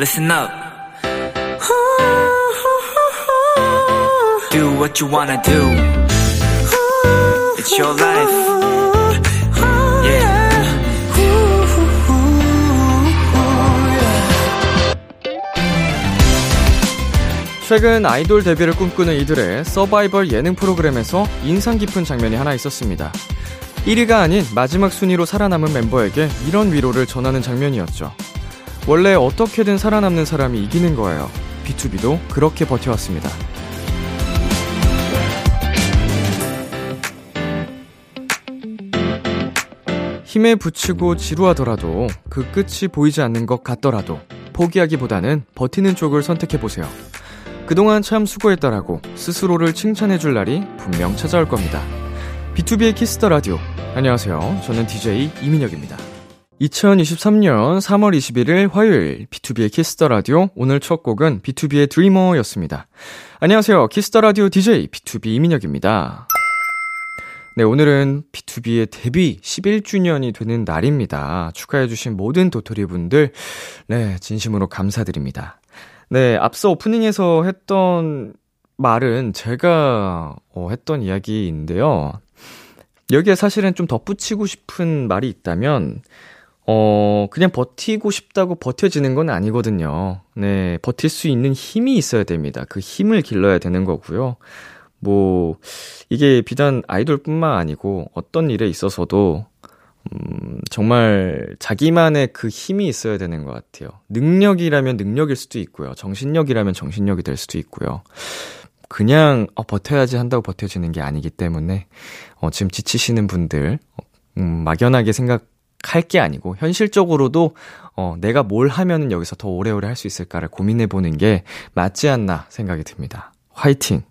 listen up. Do what you wanna do. It's your life. Yeah. 최근 아이돌 데뷔를 꿈꾸는 이들의 서바이벌 예능 프로그램에서 인상 깊은 장면이 하나 있었습니다. 1위가 아닌 마지막 순위로 살아남은 멤버에게 이런 위로를 전하는 장면이었죠. 원래 어떻게든 살아남는 사람이 이기는 거예요. B2B도 그렇게 버텨왔습니다. 힘에 부치고 지루하더라도 그 끝이 보이지 않는 것 같더라도 포기하기보다는 버티는 쪽을 선택해보세요. 그동안 참 수고했다라고 스스로를 칭찬해줄 날이 분명 찾아올 겁니다. 비투비의 키스 더 라디오. 안녕하세요. 저는 DJ 이민혁입니다. 2023년 3월 21일 화요일 비투비의 키스 더 라디오. 오늘 첫 곡은 비투비의 Dreamer였습니다. 안녕하세요. 키스 더 라디오 DJ 비투비 이민혁입니다. 네, 오늘은 비투비의 데뷔 11주년이 되는 날입니다. 축하해 주신 모든 도토리 분들, 네, 진심으로 감사드립니다. 네, 앞서 오프닝에서 했던 말은 제가 어, 했던 이야기인데요. 여기에 사실은 좀 덧붙이고 싶은 말이 있다면, 어, 그냥 버티고 싶다고 버텨지는 건 아니거든요. 네, 버틸 수 있는 힘이 있어야 됩니다. 그 힘을 길러야 되는 거고요. 뭐, 이게 비단 아이돌뿐만 아니고 어떤 일에 있어서도, 음, 정말 자기만의 그 힘이 있어야 되는 것 같아요. 능력이라면 능력일 수도 있고요. 정신력이라면 정신력이 될 수도 있고요. 그냥, 어, 버텨야지 한다고 버텨지는 게 아니기 때문에, 어, 지금 지치시는 분들, 음, 막연하게 생각 할 게 아니고, 현실적으로도, 어, 내가 뭘 하면은 여기서 더 오래오래 할 수 있을까를 고민해 보는 게 맞지 않나 생각이 듭니다. 화이팅!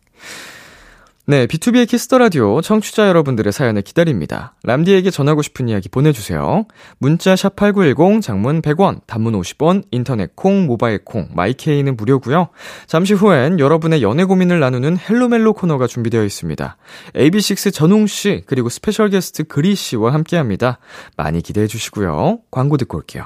네, 비투비의 키스 더 라디오 청취자 여러분들의 사연을 기다립니다. 람디에게 전하고 싶은 이야기 보내주세요. 문자 샵 #8910 장문 100원, 단문 50원, 인터넷 콩, 모바일 콩, 마이케이는 무료고요. 잠시 후엔 여러분의 연애 고민을 나누는 헬로멜로 코너가 준비되어 있습니다. AB6IX 전웅 씨 그리고 스페셜 게스트 그리 씨와 함께합니다. 많이 기대해 주시고요. 광고 듣고 올게요.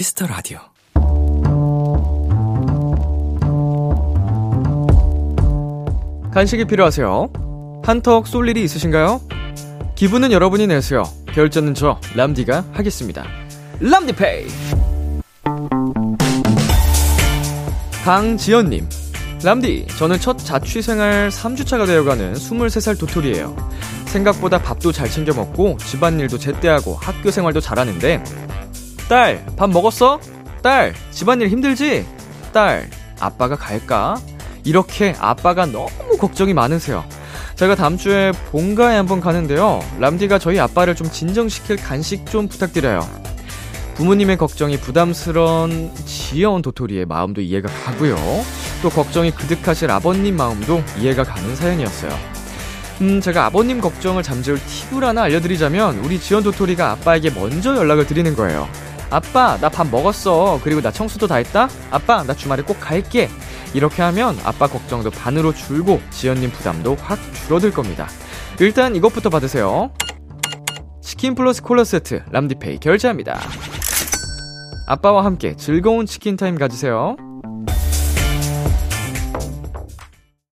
키스 더 라디오. 간식이 필요하세요? 한턱 쏠 일이 있으신가요? 기분은 여러분이 내세요. 결제는 저 람디가 하겠습니다. 람디페이. 강지연님. 람디, 저는 첫 자취 생활 3주차가 되어가는 23살 도토리예요. 생각보다 밥도 잘 챙겨 먹고 집안일도 제때 하고 학교 생활도 잘하는데 딸, 밥 먹었어? 딸, 집안일 힘들지? 딸, 아빠가 갈까? 이렇게 아빠가 너무 걱정이 많으세요. 제가 다음 주에 본가에 한번 가는데요. 람디가 저희 아빠를 좀 진정시킬 간식 좀 부탁드려요. 부모님의 걱정이 부담스러운 지여운 도토리의 마음도 이해가 가고요. 또 걱정이 그득하실 아버님 마음도 이해가 가는 사연이었어요. 음, 제가 아버님 걱정을 잠재울 팁을 하나 알려드리자면 우리 지연 도토리가 아빠에게 먼저 연락을 드리는 거예요. 아빠, 나 밥 먹었어. 그리고 나 청소도 다 했다? 아빠, 나 주말에 꼭 갈게. 이렇게 하면 아빠 걱정도 반으로 줄고 지연님 부담도 확 줄어들 겁니다. 일단 이것부터 받으세요. 치킨 플러스 콜라 세트 람디페이 결제합니다. 아빠와 함께 즐거운 치킨 타임 가지세요.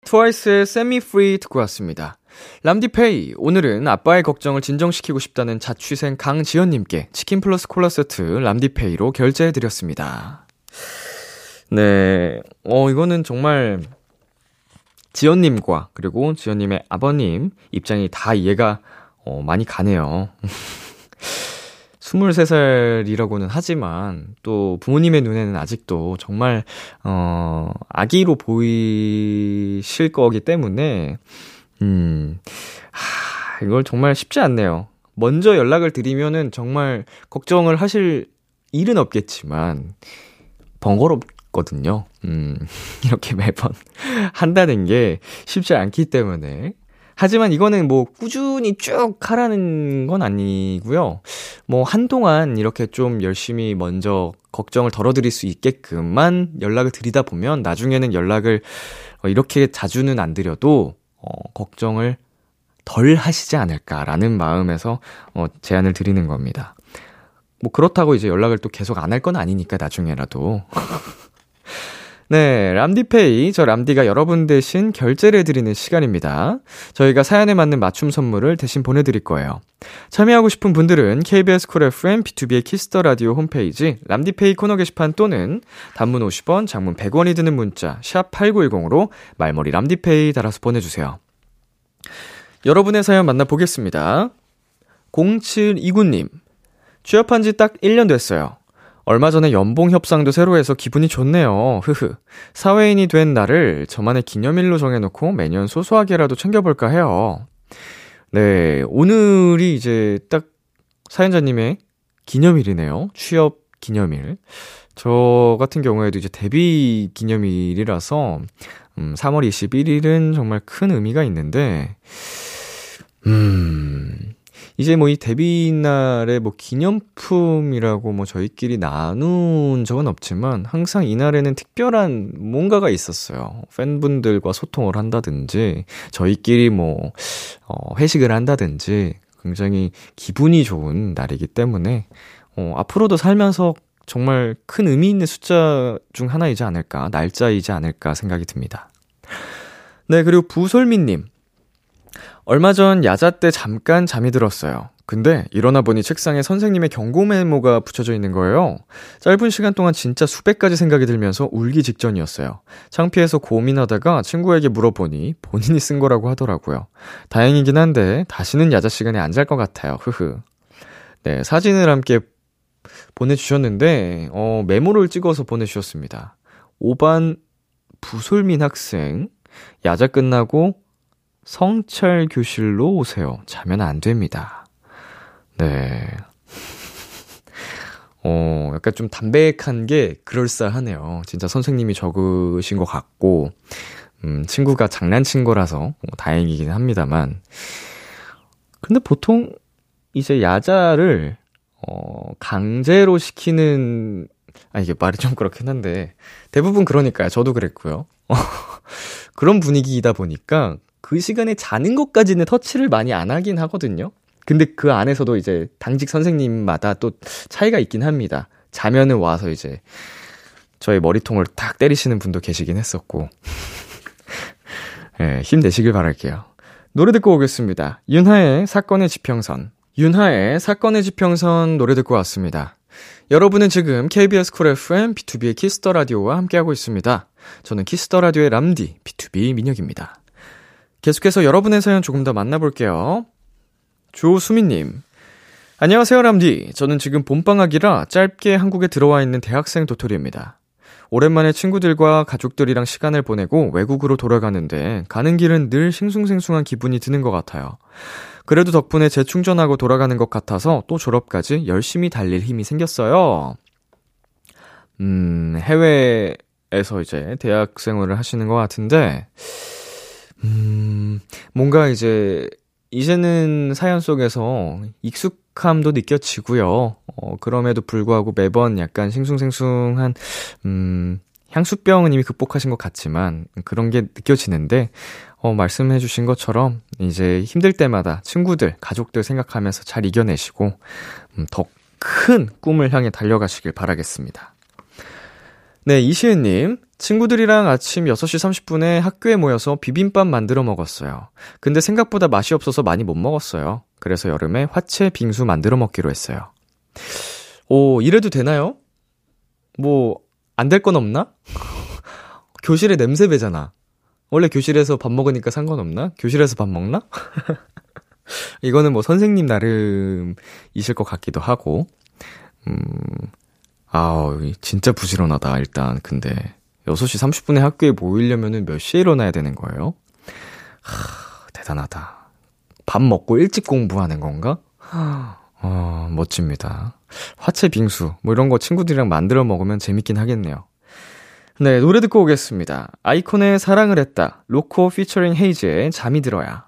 트와이스의 SET ME FREE 듣고 왔습니다. 람디페이, 오늘은 아빠의 걱정을 진정시키고 싶다는 자취생 강지연님께 치킨 플러스 콜라 세트 람디페이로 결제해드렸습니다. 네, 어, 이거는 정말 지연님과 그리고 지연님의 아버님 입장이 다 이해가 어, 많이 가네요. 23살이라고는 하지만 또 부모님의 눈에는 아직도 정말, 어, 아기로 보이실 거기 때문에, 음, 하, 이걸 정말 쉽지 않네요. 먼저 연락을 드리면은 정말 걱정을 하실 일은 없겠지만, 번거롭거든요. 음, 이렇게 매번 한다는 게 쉽지 않기 때문에, 하지만 이거는 뭐 꾸준히 쭉 하라는 건 아니고요. 뭐 한동안 이렇게 좀 열심히 먼저 걱정을 덜어드릴 수 있게끔만 연락을 드리다 보면 나중에는 연락을 어, 이렇게 자주는 안 드려도 어, 걱정을 덜 하시지 않을까라는 마음에서 어, 제안을 드리는 겁니다. 뭐 그렇다고 이제 연락을 또 계속 안 할 건 아니니까 나중에라도. 네, 람디페이. 저 람디가 여러분 대신 결제를 해드리는 시간입니다. 저희가 사연에 맞는 맞춤 선물을 대신 보내드릴 거예요. 참여하고 싶은 분들은 KBS 쿨 FM 비투비의 키스 더 라디오 홈페이지 람디페이 코너 게시판 또는 단문 50원, 장문 100원이 드는 문자 샵 8910으로 말머리 람디페이 달아서 보내주세요. 여러분의 사연 만나보겠습니다. 0729님. 취업한 지 딱 1년 됐어요. 얼마 전에 연봉 협상도 새로 해서 기분이 좋네요. 흐흐. 사회인이 된 날을 저만의 기념일로 정해놓고 매년 소소하게라도 챙겨볼까 해요. 네, 오늘이 이제 딱 사연자님의 기념일이네요. 취업 기념일. 저 같은 경우에도 이제 데뷔 기념일이라서, 음, 3월 21일은 정말 큰 의미가 있는데, 음, 이제 뭐 이 데뷔 날에 뭐 기념품이라고 뭐 저희끼리 나눈 적은 없지만 항상 이날에는 특별한 뭔가가 있었어요. 팬분들과 소통을 한다든지 저희끼리 뭐 어, 회식을 한다든지 굉장히 기분이 좋은 날이기 때문에 어, 앞으로도 살면서 정말 큰 의미 있는 숫자 중 하나이지 않을까, 날짜이지 않을까 생각이 듭니다. 네, 그리고 부솔미님. 얼마 전 야자 때 잠깐 잠이 들었어요. 근데 일어나 보니 책상에 선생님의 경고 메모가 붙여져 있는 거예요. 짧은 시간 동안 진짜 수백 가지 생각이 들면서 울기 직전이었어요. 창피해서 고민하다가 친구에게 물어보니 본인이 쓴 거라고 하더라고요. 다행이긴 한데 다시는 야자 시간에 안 잘 것 같아요. 흐흐. 네, 사진을 함께 보내주셨는데, 어, 메모를 찍어서 보내주셨습니다. 5반 부솔민 학생, 야자 끝나고 성철 교실로 오세요. 자면 안 됩니다. 네. 어, 약간 좀 담백한 게 그럴싸하네요. 진짜 선생님이 적으신 것 같고, 음, 친구가 장난친 거라서 뭐 다행이긴 합니다만. 근데 보통 이제 야자를, 어, 강제로 시키는, 아, 이게 말이 좀 그렇긴 한데, 대부분 그러니까요. 저도 그랬고요. 그런 분위기이다 보니까 그 시간에 자는 것까지는 터치를 많이 안 하긴 하거든요. 근데 그 안에서도 이제 당직 선생님마다 또 차이가 있긴 합니다. 자면은 와서 이제 저의 머리통을 탁 때리시는 분도 계시긴 했었고. 네, 힘내시길 바랄게요. 노래 듣고 오겠습니다. 윤하의 사건의 지평선. 윤하의 사건의 지평선 노래 듣고 왔습니다. 여러분은 지금 KBS 쿨 FM 비투비의 키스 더 라디오와 함께하고 있습니다. 저는 키스 더 라디오의 람디 비투비 민혁입니다. 계속해서 여러분의 사연 조금 더 만나볼게요. 조수민님. 안녕하세요, 람디. 저는 지금 봄방학이라 짧게 한국에 들어와 있는 대학생 도토리입니다. 오랜만에 친구들과 가족들이랑 시간을 보내고 외국으로 돌아가는데 가는 길은 늘 싱숭생숭한 기분이 드는 것 같아요. 그래도 덕분에 재충전하고 돌아가는 것 같아서 또 졸업까지 열심히 달릴 힘이 생겼어요. 음, 해외에서 이제 대학 생활을 하시는 것 같은데, 음, 뭔가 이제, 이제는 사연 속에서 익숙함도 느껴지고요. 어, 그럼에도 불구하고 매번 약간 싱숭생숭한, 음, 향수병은 이미 극복하신 것 같지만, 그런 게 느껴지는데, 어, 말씀해 주신 것처럼, 이제 힘들 때마다 친구들, 가족들 생각하면서 잘 이겨내시고, 음, 더큰 꿈을 향해 달려가시길 바라겠습니다. 네, 이시은님. 친구들이랑 아침 6시 30분에 학교에 모여서 비빔밥 만들어 먹었어요. 근데 생각보다 맛이 없어서 많이 못 먹었어요. 그래서 여름에 화채 빙수 만들어 먹기로 했어요. 오, 이래도 되나요? 뭐, 안 될 건 없나? 교실에 냄새 배잖아. 원래 교실에서 밥 먹으니까 상관없나? 교실에서 밥 먹나? 이거는 뭐 선생님 나름이실 것 같기도 하고. 음, 아우, 진짜 부지런하다, 일단. 근데, 6시 30분에 학교에 모이려면은 몇 시에 일어나야 되는 거예요? 하, 대단하다. 밥 먹고 일찍 공부하는 건가? 어, 멋집니다. 화채 빙수, 뭐 이런 거 친구들이랑 만들어 먹으면 재밌긴 하겠네요. 네, 노래 듣고 오겠습니다. 아이콘의 사랑을 했다. 로코 피처링 헤이즈의 잠이 들어야.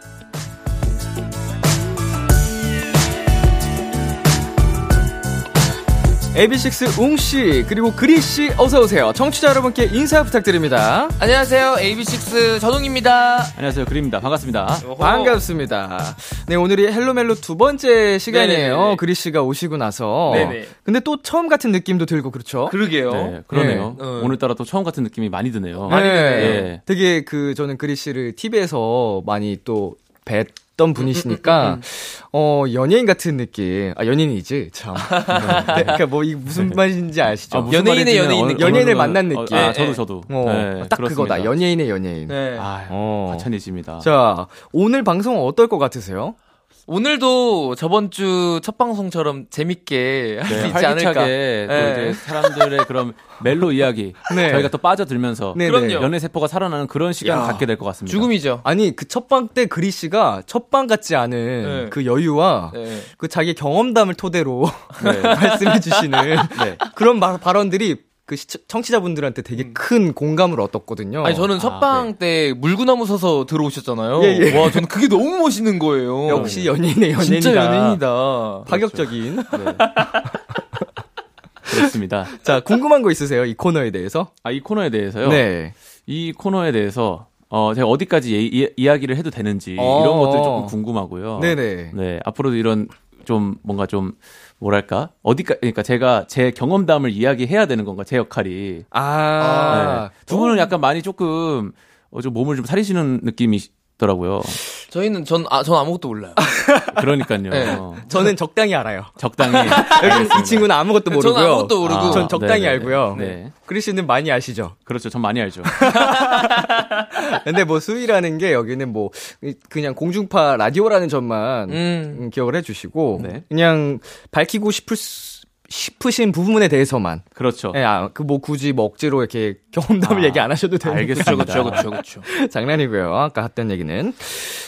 AB6 웅씨, 그리고 그리씨, 어서오세요. 청취자 여러분께 인사 부탁드립니다. 안녕하세요 AB6 전웅입니다 안녕하세요. 그림입니다. 반갑습니다. 반갑습니다. 네, 오늘이 헬로멜로 두 번째 시간이에요. 네네네. 그리씨가 오시고 나서. 네네. 근데 또 처음 같은 느낌도 들고 그렇죠? 그러게요 네, 그러네요. 네. 어. 오늘따라 또 처음 같은 느낌이 많이 드네요. 네. 네. 되게 그 저는 그리 씨를 TV에서 많이 또 뵀 던 분이시니까 어 연예인 같은 느낌. 아 연예인이지 참. 네. 그러니까 뭐 이 무슨 말인지 아시죠? 아, 무슨 연예인의 연예인. 연예인을 만난 느낌. 아, 네, 저도 네. 저도. 어, 네, 딱 그렇습니다. 그거다. 연예인의 연예인. 네. 아, 어. 과찬이십니다. 자 오늘 방송 어떨 것 같으세요? 오늘도 저번 주 첫 방송처럼 재밌게 할수 네, 있지 않을까 네. 이제 사람들의 그런 멜로 이야기 네. 저희가 또 빠져들면서 네, 그럼요. 네. 연애 세포가 살아나는 그런 시간을 야. 갖게 될 것 같습니다. 죽음이죠 아니 그 첫방 때 그리 씨가 첫방 같지 않은 네. 그 여유와 네. 그 자기 경험담을 토대로 네. 말씀해 주시는 네. 그런 말, 발언들이 그 시청, 청취자분들한테 되게 음. 큰 공감을 얻었거든요. 아니 저는 첫방 때 물구나무 서서 들어오셨잖아요 예, 예. 와 저는 그게 너무 멋있는 거예요 역시 연예인의 연예인이다. 진짜 연예인이다 파격적인. 네. 그렇습니다. 자, 궁금한 거 있으세요? 이 코너에 대해서? 아, 이 코너에 대해서요. 네. 이 코너에 대해서 어, 제가 어디까지 예- 이, 이야기를 해도 되는지 어. 이런 것들 조금 궁금하고요. 네네. 네, 앞으로도 이런 좀 뭔가 좀 뭐랄까 어디까 그러니까 제가 제 경험담을 이야기해야 되는 건가 제 역할이 아. 네. 두 분은 약간 많이 조금 어, 좀 몸을 좀 사리시는 느낌이 더라고요. 저희는 전, 아, 전 아무것도 몰라요 그러니까요. 네. 저는 적당히 알아요. 적당히 여기 이 친구는 아무것도 모르고요. 저는 아무것도 모르고 아, 전 적당히 네네. 알고요. 네. 그리 씨는 많이 아시죠? 그렇죠. 전 많이 알죠. 근데 뭐 수위라는 게 여기는 뭐 그냥 공중파 라디오라는 점만 음. 음, 기억을 해주시고 네. 그냥 밝히고 싶을 수- 싶으신 부분에 대해서만 그렇죠. 예, 아, 그 뭐 굳이 뭐 억지로 이렇게 경험담을 아, 얘기 안 하셔도 되는 알겠습니다. 그쵸 그쵸 그쵸 장난이고요. 아까 했던 얘기는.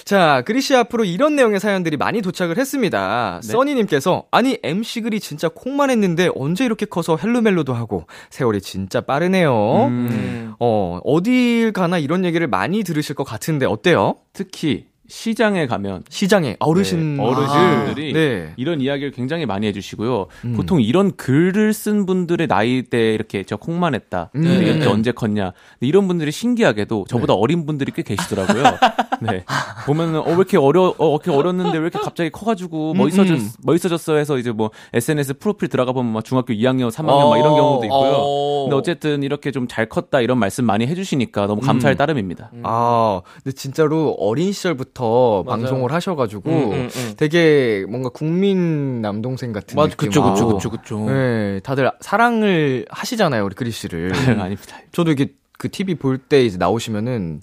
자, 그리씨 앞으로 이런 내용의 사연들이 많이 도착을 했습니다. 네. 써니님께서, 아니, MC 글이 진짜 콩만 했는데 언제 이렇게 커서 헬로멜로도 하고, 세월이 진짜 빠르네요. 음, 음. 어, 어딜 가나 이런 얘기를 많이 들으실 것 같은데, 어때요? 특히 시장에 가면 시장에 어르신, 네, 어르신들이 아, 네. 이런 이야기를 굉장히 많이 해주시고요. 음. 보통 이런 글을 쓴 분들의 나이 대 이렇게 저 콩만 했다. 음. 근데 네. 이게 언제 컸냐. 이런 분들이 신기하게도 저보다 어린 분들이 꽤 계시더라고요. 네. 보면은 어, 왜 이렇게 어려 어, 이렇게 어렸는데 왜 이렇게 갑자기 커가지고 멋있어졌 음. 멋있어졌어 해서 이제 뭐 SNS 프로필 들어가 보면 막 중학교 2학년, 3학년 막 이런 경우도 있고요. 어. 근데 어쨌든 이렇게 좀 잘 컸다 이런 말씀 많이 해주시니까 너무 감사할 음. 따름입니다. 아, 근데 진짜로 어린 시절부터 맞아요. 방송을 하셔가지고, 음, 음, 음. 되게 뭔가 국민 남동생 같은 맞아 그쵸 느낌으로 그쵸 그쵸 그쵸 네, 다들 사랑을 하시잖아요, 우리 그리 씨를. 아닙니다. 저도 이게 그 TV 볼 때 이제 나오시면은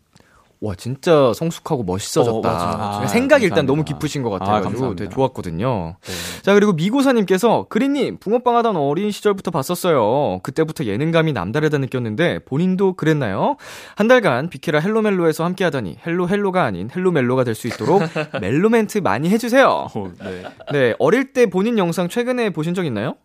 와 진짜 성숙하고 멋있어졌다. 어, 맞아. 그러니까 아, 생각이 일단 감사합니다. 너무 깊으신 것 아, 같아가지고 감사합니다. 되게 좋았거든요. 네. 자 그리고 미고사님께서 그린님 붕어빵 하던 어린 시절부터 봤었어요. 그때부터 예능감이 남다르다 느꼈는데 본인도 그랬나요? 한 달간 비키라 헬로멜로에서 함께하다니 hello hello가 아닌 헬로멜로가 될 수 있도록 멜로 멘트 많이 해주세요. 어, 네. 네 어릴 때 본인 영상 최근에 보신 적 있나요?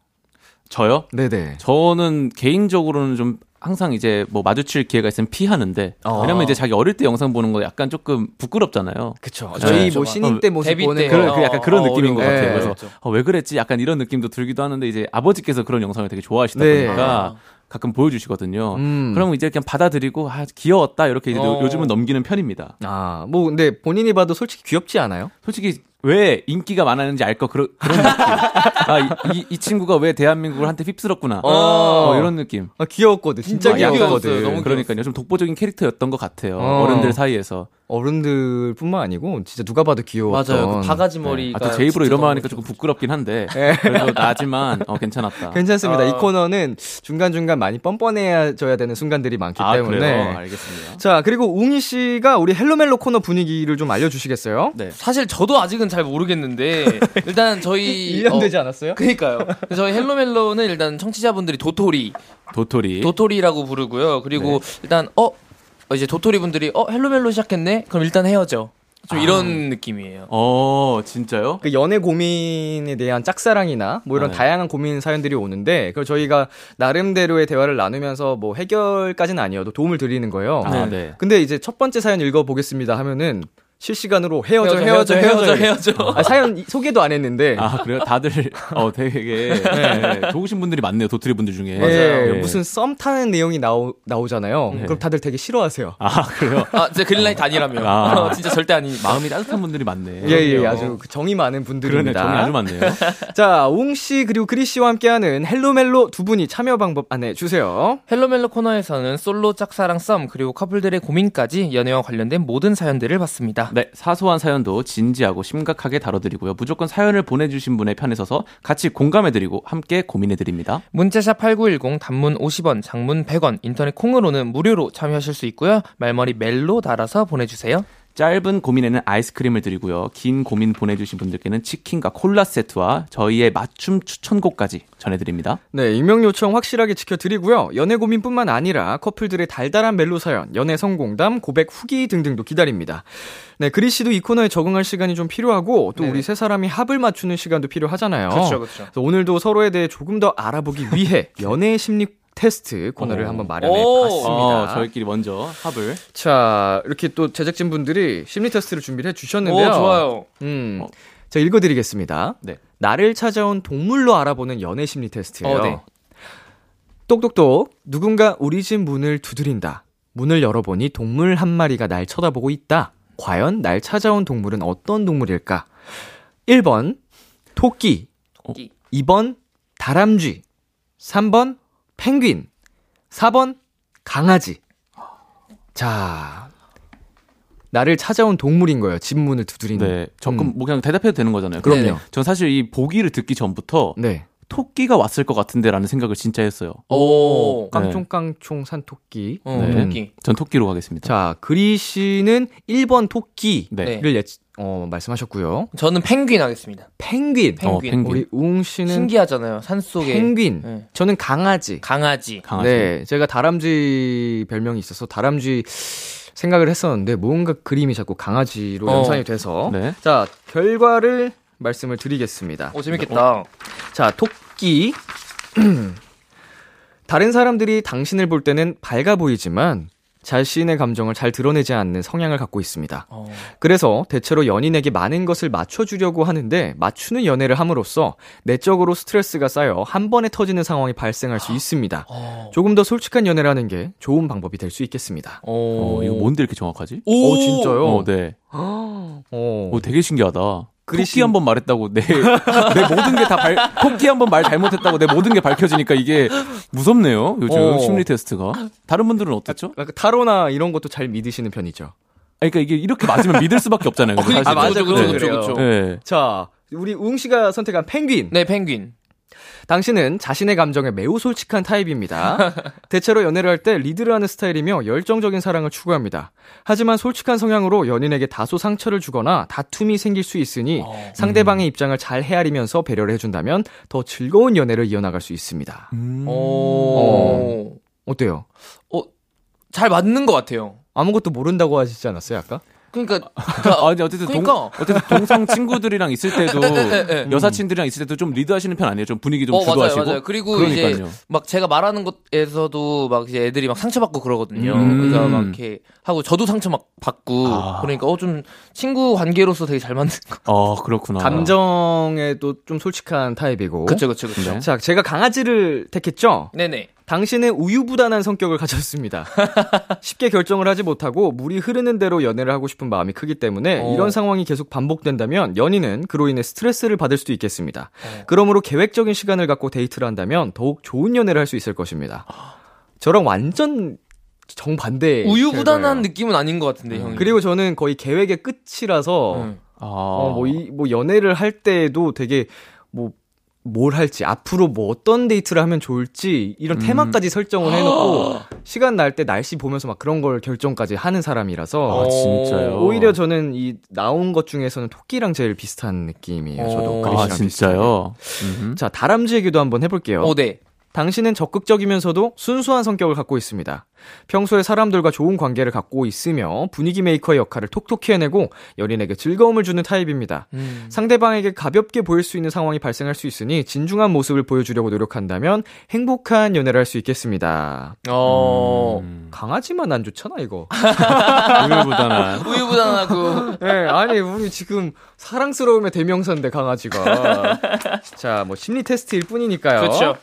저요? 네네. 저는 개인적으로는 좀 항상 이제 뭐 마주칠 기회가 있으면 피하는데 어. 왜냐면 이제 자기 어릴 때 영상 보는 거 약간 조금 부끄럽잖아요. 그쵸. 네. 저희 그쵸. 뭐 신인 때 모습 데뷔 보는. 그런 그 약간 그런 어, 느낌인 것 어려운 같아요. 거. 그래서 그렇죠. 어, 왜 그랬지? 약간 이런 느낌도 들기도 하는데 이제 아버지께서 그런 영상을 되게 좋아하시다 네. 보니까 가끔 보여주시거든요. 음. 그러면 이제 그냥 받아들이고 아 귀여웠다 이렇게 이제 어. 요즘은 넘기는 편입니다. 아, 뭐 근데 본인이 봐도 솔직히 귀엽지 않아요? 솔직히 왜 인기가 많았는지 알 거 그런 그런 느낌. 아, 이, 이, 이 친구가 왜 대한민국을 한테 휩쓸었구나. 어, 이런 느낌. 아, 귀여웠거든. 진짜 진짜 귀여웠거든. 귀여웠어요. 너무 그러니까요. 좀 독보적인 캐릭터였던 것 같아요. 어. 어른들 사이에서. 어른들뿐만 아니고 진짜 누가 봐도 귀여웠던. 맞아요. 그 바가지 머리가. 아, 또제 입으로 이런 말 하니까 좋- 조금 부끄럽긴 한데. 그래도 나지만, 어, 괜찮았다. 괜찮습니다. 아. 이 코너는 중간 중간 많이 뻔뻔해져야 되는 순간들이 많기 아, 때문에. 그래요? 알겠습니다. 자, 그리고 웅이 씨가 우리 헬로멜로 코너 분위기를 좀 알려주시겠어요? 네. 사실 저도 아직은 잘 모르겠는데 일단 저희 1년 어, 되지 않았어요? 그니까요. 저희 헬로멜로는 일단 청취자분들이 도토리, 도토리. 도토리라고 부르고요. 그리고 네. 일단 어 어, 이제 도토리 분들이 어 헬로멜로 시작했네. 그럼 일단 헤어져. 좀 아. 이런 느낌이에요. 어, 진짜요? 그 연애 고민에 대한 짝사랑이나 뭐 이런 네. 다양한 고민 사연들이 오는데 그걸 저희가 나름대로의 대화를 나누면서 뭐 해결까지는 아니어도 도움을 드리는 거예요. 아, 네. 근데 이제 첫 번째 사연 읽어 보겠습니다 하면은 실시간으로 헤어져 헤어져, 헤어져 헤어져, 헤어져, 헤어져. 아, 사연 이- 소개도 안 했는데 아, 그래요? 다들, 어, 되게, 네, 좋으신 분들이 많네요. 도토리 분들 중에. 예, 네. 무슨 썸 타는 내용이 나오, 나오잖아요. 네. 그럼 다들 되게 싫어하세요. 아, 그래요? 아, 진짜 green light 아니라며. 아. 어, 진짜 절대 아니니까. 마음이 따뜻한 분들이 많네. 예, 예, 그럼요. 아주 그 정이 많은 그러네. 분들입니다. 정이 아주 많네요. 자, 웅씨 그리고 그리 씨와 함께하는 헬로멜로 두 분이 참여 방법 안내 주세요. 헬로멜로 코너에서는 솔로 짝사랑 썸 그리고 커플들의 고민까지 연애와 관련된 모든 사연들을 받습니다. 네, 사소한 사연도 진지하고 심각하게 다뤄드리고요. 무조건 사연을 보내주신 분의 편에 서서 같이 공감해드리고 함께 고민해드립니다. 문자샵 8910 단문 50원, 장문 100원, 인터넷 콩으로는 무료로 참여하실 수 있고요. 말머리 멜로 달아서 보내주세요. 짧은 고민에는 아이스크림을 드리고요. 긴 고민 보내주신 분들께는 치킨과 콜라 세트와 저희의 맞춤 추천곡까지 전해드립니다. 네, 익명 요청 확실하게 지켜드리고요. 연애 고민뿐만 아니라 커플들의 달달한 멜로 사연, 연애 성공담, 고백 후기 등등도 기다립니다. 네, 그리 씨도 이 코너에 적응할 시간이 좀 필요하고 또 네네. 우리 세 사람이 합을 맞추는 시간도 필요하잖아요. 그렇죠. 그래서 오늘도 서로에 대해 조금 더 알아보기 위해 연애 심리 테스트 코너를 어. 한번 마련해 오. 봤습니다. 어, 저희끼리 먼저 합을. 자, 이렇게 또 제작진 분들이 심리 테스트를 준비를 해 주셨는데요. 오, 좋아요. 음. 어. 자, 읽어 드리겠습니다. 네. 나를 찾아온 동물로 알아보는 연애 심리 테스트예요. 어, 네. 똑똑똑, 누군가 우리 집 문을 두드린다. 문을 열어보니 동물 한 마리가 날 쳐다보고 있다. 과연 날 찾아온 동물은 어떤 동물일까? 1번, 토끼. 토끼. 2번, 다람쥐. 3번, 펭귄. 4번, 강아지. 자, 나를 찾아온 동물인 거예요. 집 문을 두드리는. 네. 저 그럼 음. 뭐 그냥 대답해도 되는 거잖아요. 그럼요. 네네. 전 사실 이 보기를 듣기 전부터 네. 토끼가 왔을 것 같은데라는 생각을 진짜 했어요. 오. 깡총깡총 산 토끼. 어, 네. 토끼. 전 토끼로 가겠습니다. 자, 그리 씨는 1번 토끼를 네. 어, 말씀하셨고요. 저는 펭귄 하겠습니다. 펭귄. 펭귄. 어, 펭귄. 우리 웅 씨는 신기하잖아요. 산 속에 펭귄. 네. 저는 강아지. 강아지. 강아지. 네, 제가 다람쥐 별명이 있어서 다람쥐 생각을 했었는데 뭔가 그림이 자꾸 강아지로 어. 연상이 돼서 네. 자 결과를 말씀을 드리겠습니다. 오 재밌겠다. 자 토끼 다른 사람들이 당신을 볼 때는 밝아 보이지만 자신의 감정을 잘 드러내지 않는 성향을 갖고 있습니다. 어. 그래서 대체로 연인에게 많은 것을 맞춰주려고 하는데 맞추는 연애를 함으로써 내적으로 스트레스가 쌓여 한 번에 터지는 상황이 발생할 수 있습니다. 어. 조금 더 솔직한 연애를 하는 게 좋은 방법이 될 수 있겠습니다. 오. 어, 이거 뭔데 이렇게 정확하지? 오, 진짜요? 어, 네. 어. 오, 되게 신기하다. 그리신- 토끼 한 번 말했다고 내, 내 모든 게 다 발, 토끼 한 번 말 잘못했다고 내 모든 게 밝혀지니까 이게 무섭네요. 요즘 어. 심리 테스트가. 다른 분들은 어떻죠? 약간 타로나 이런 것도 잘 믿으시는 편이죠. 아니, 그러니까 이게 이렇게 맞으면 믿을 수밖에 없잖아요. 근데 그러니까, 사실은. 맞아, 그죠, 그죠, 그죠, 그래요. 그죠. 네. 자, 우리 웅 씨가 선택한 펭귄. 네, 펭귄. 당신은 자신의 감정에 매우 솔직한 타입입니다. 대체로 연애를 할 때 리드를 하는 스타일이며 열정적인 사랑을 추구합니다. 하지만 솔직한 성향으로 연인에게 다소 상처를 주거나 다툼이 생길 수 있으니 어. 상대방의 입장을 잘 헤아리면서 배려를 해준다면 더 즐거운 연애를 이어나갈 수 있습니다. 음. 오. 어때요? 잘 맞는 것 같아요. 아무것도 모른다고 하시지 않았어요, 아까? 그러니까 아, 이제 어쨌든 동, 그러니까. 어쨌든 동성 친구들이랑 있을 때도 예, 예. 여사친들이랑 있을 때도 좀 리드하시는 편 아니에요? 좀 분위기 좀 어, 맞아요, 주도하시고. 맞아요. 그리고 그러니까요. 이제 막 제가 말하는 것에서도 막 이제 애들이 막 상처받고 그러거든요. 음. 그러니까 막 이렇게 하고 저도 상처 막 받고 아. 그러니까 어 좀 친구 관계로서 되게 잘 맞는 거. 어, 그렇구나. 감정에도 좀 솔직한 타입이고. 그쵸, 그쵸, 그쵸. 네. 자, 제가 강아지를 택했죠? 네네. 당신은 우유부단한 성격을 가졌습니다. 쉽게 결정을 하지 못하고 물이 흐르는 대로 연애를 하고 싶은 마음이 크기 때문에 어. 이런 상황이 계속 반복된다면 연인은 그로 인해 스트레스를 받을 수도 있겠습니다. 어. 그러므로 계획적인 시간을 갖고 데이트를 한다면 더욱 좋은 연애를 할 수 있을 것입니다. 저랑 완전 정반대. 우유부단한 결과예요. 느낌은 아닌 것 같은데 형이. 그리고 저는 거의 계획의 끝이라서 응. 아, 어, 뭐, 이, 뭐, 연애를 할 때도 되게, 뭐, 뭘 할지, 앞으로 뭐 어떤 데이트를 하면 좋을지, 이런 음. 테마까지 설정을 해놓고, 시간 날 때 날씨 보면서 막 그런 걸 결정까지 하는 사람이라서, 아, 진짜요? 오히려 저는 이 나온 것 중에서는 토끼랑 제일 비슷한 느낌이에요. 저도 어. 그리씨랑 아, 진짜요? 비슷하게. 자, 다람쥐 얘기도 한번 해볼게요. 어, 네. 당신은 적극적이면서도 순수한 성격을 갖고 있습니다. 평소에 사람들과 좋은 관계를 갖고 있으며 분위기 메이커의 역할을 톡톡히 해내고 연인에게 즐거움을 주는 타입입니다. 음. 상대방에게 가볍게 보일 수 있는 상황이 발생할 수 있으니 진중한 모습을 보여주려고 노력한다면 행복한 연애를 할 수 있겠습니다. 어. 음. 강아지만 안 좋잖아, 이거. 우유부단한. 우유부단하고. 네, 아니, 우리 지금 사랑스러움의 대명사인데, 강아지가. 자, 뭐, 심리 테스트일 뿐이니까요. 그렇죠.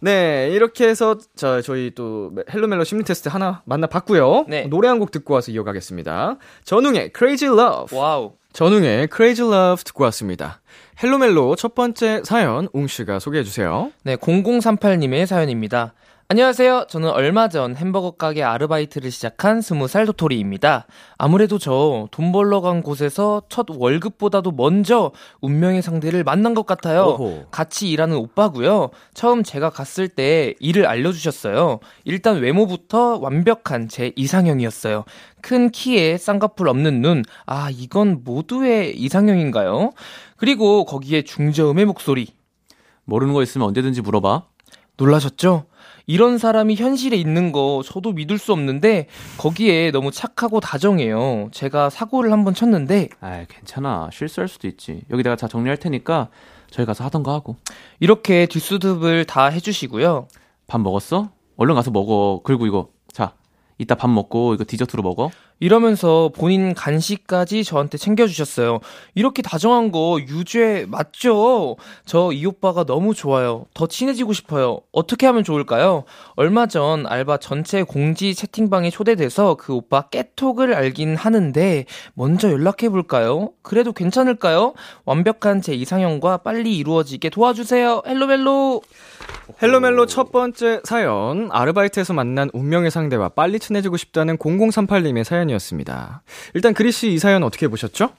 네, 이렇게 해서, 자, 저희 또, 헬로멜로 심리 테스트 하나 만나봤고요 네. 노래 한 곡 듣고 와서 이어가겠습니다. 전웅의 Crazy Love. 와우. 전웅의 Crazy Love 듣고 왔습니다. 헬로멜로 첫 번째 사연, 웅 씨가 소개해 주세요. 네, 0038님의 사연입니다. 안녕하세요. 저는 얼마 전 햄버거 가게 아르바이트를 시작한 20살 도토리입니다. 아무래도 저 돈 벌러 간 곳에서 첫 월급보다도 먼저 운명의 상대를 만난 것 같아요. 오호. 같이 일하는 오빠고요. 처음 제가 갔을 때 일을 알려주셨어요. 일단 외모부터 완벽한 제 이상형이었어요. 큰 키에 쌍꺼풀 없는 눈. 아, 이건 모두의 이상형인가요? 그리고 거기에 중저음의 목소리. 모르는 거 있으면 언제든지 물어봐. 놀라셨죠? 이런 사람이 현실에 있는 거 저도 믿을 수 없는데 거기에 너무 착하고 다정해요. 제가 사고를 한번 쳤는데 아, 괜찮아. 실수할 수도 있지. 여기 내가 다 정리할 테니까 저희 가서 하던 거 하고. 이렇게 뒷수습을 다 해주시고요. 밥 먹었어? 얼른 가서 먹어. 그리고 이거 자, 이따 밥 먹고 이거 디저트로 먹어. 이러면서 본인 간식까지 저한테 챙겨주셨어요. 이렇게 다정한 거 유죄 맞죠? 저 이 오빠가 너무 좋아요. 더 친해지고 싶어요. 어떻게 하면 좋을까요? 얼마 전 알바 전체 공지 채팅방에 초대돼서 그 오빠 깨톡을 알긴 하는데 먼저 연락해볼까요? 그래도 괜찮을까요? 완벽한 제 이상형과 빨리 이루어지게 도와주세요. 헬로멜로! 헬로 멜로 첫 번째 사연, 아르바이트에서 만난 운명의 상대와 빨리 친해지고 싶다는 0038님의 사연이었습니다. 일단 그리씨 이 사연 어떻게 보셨죠?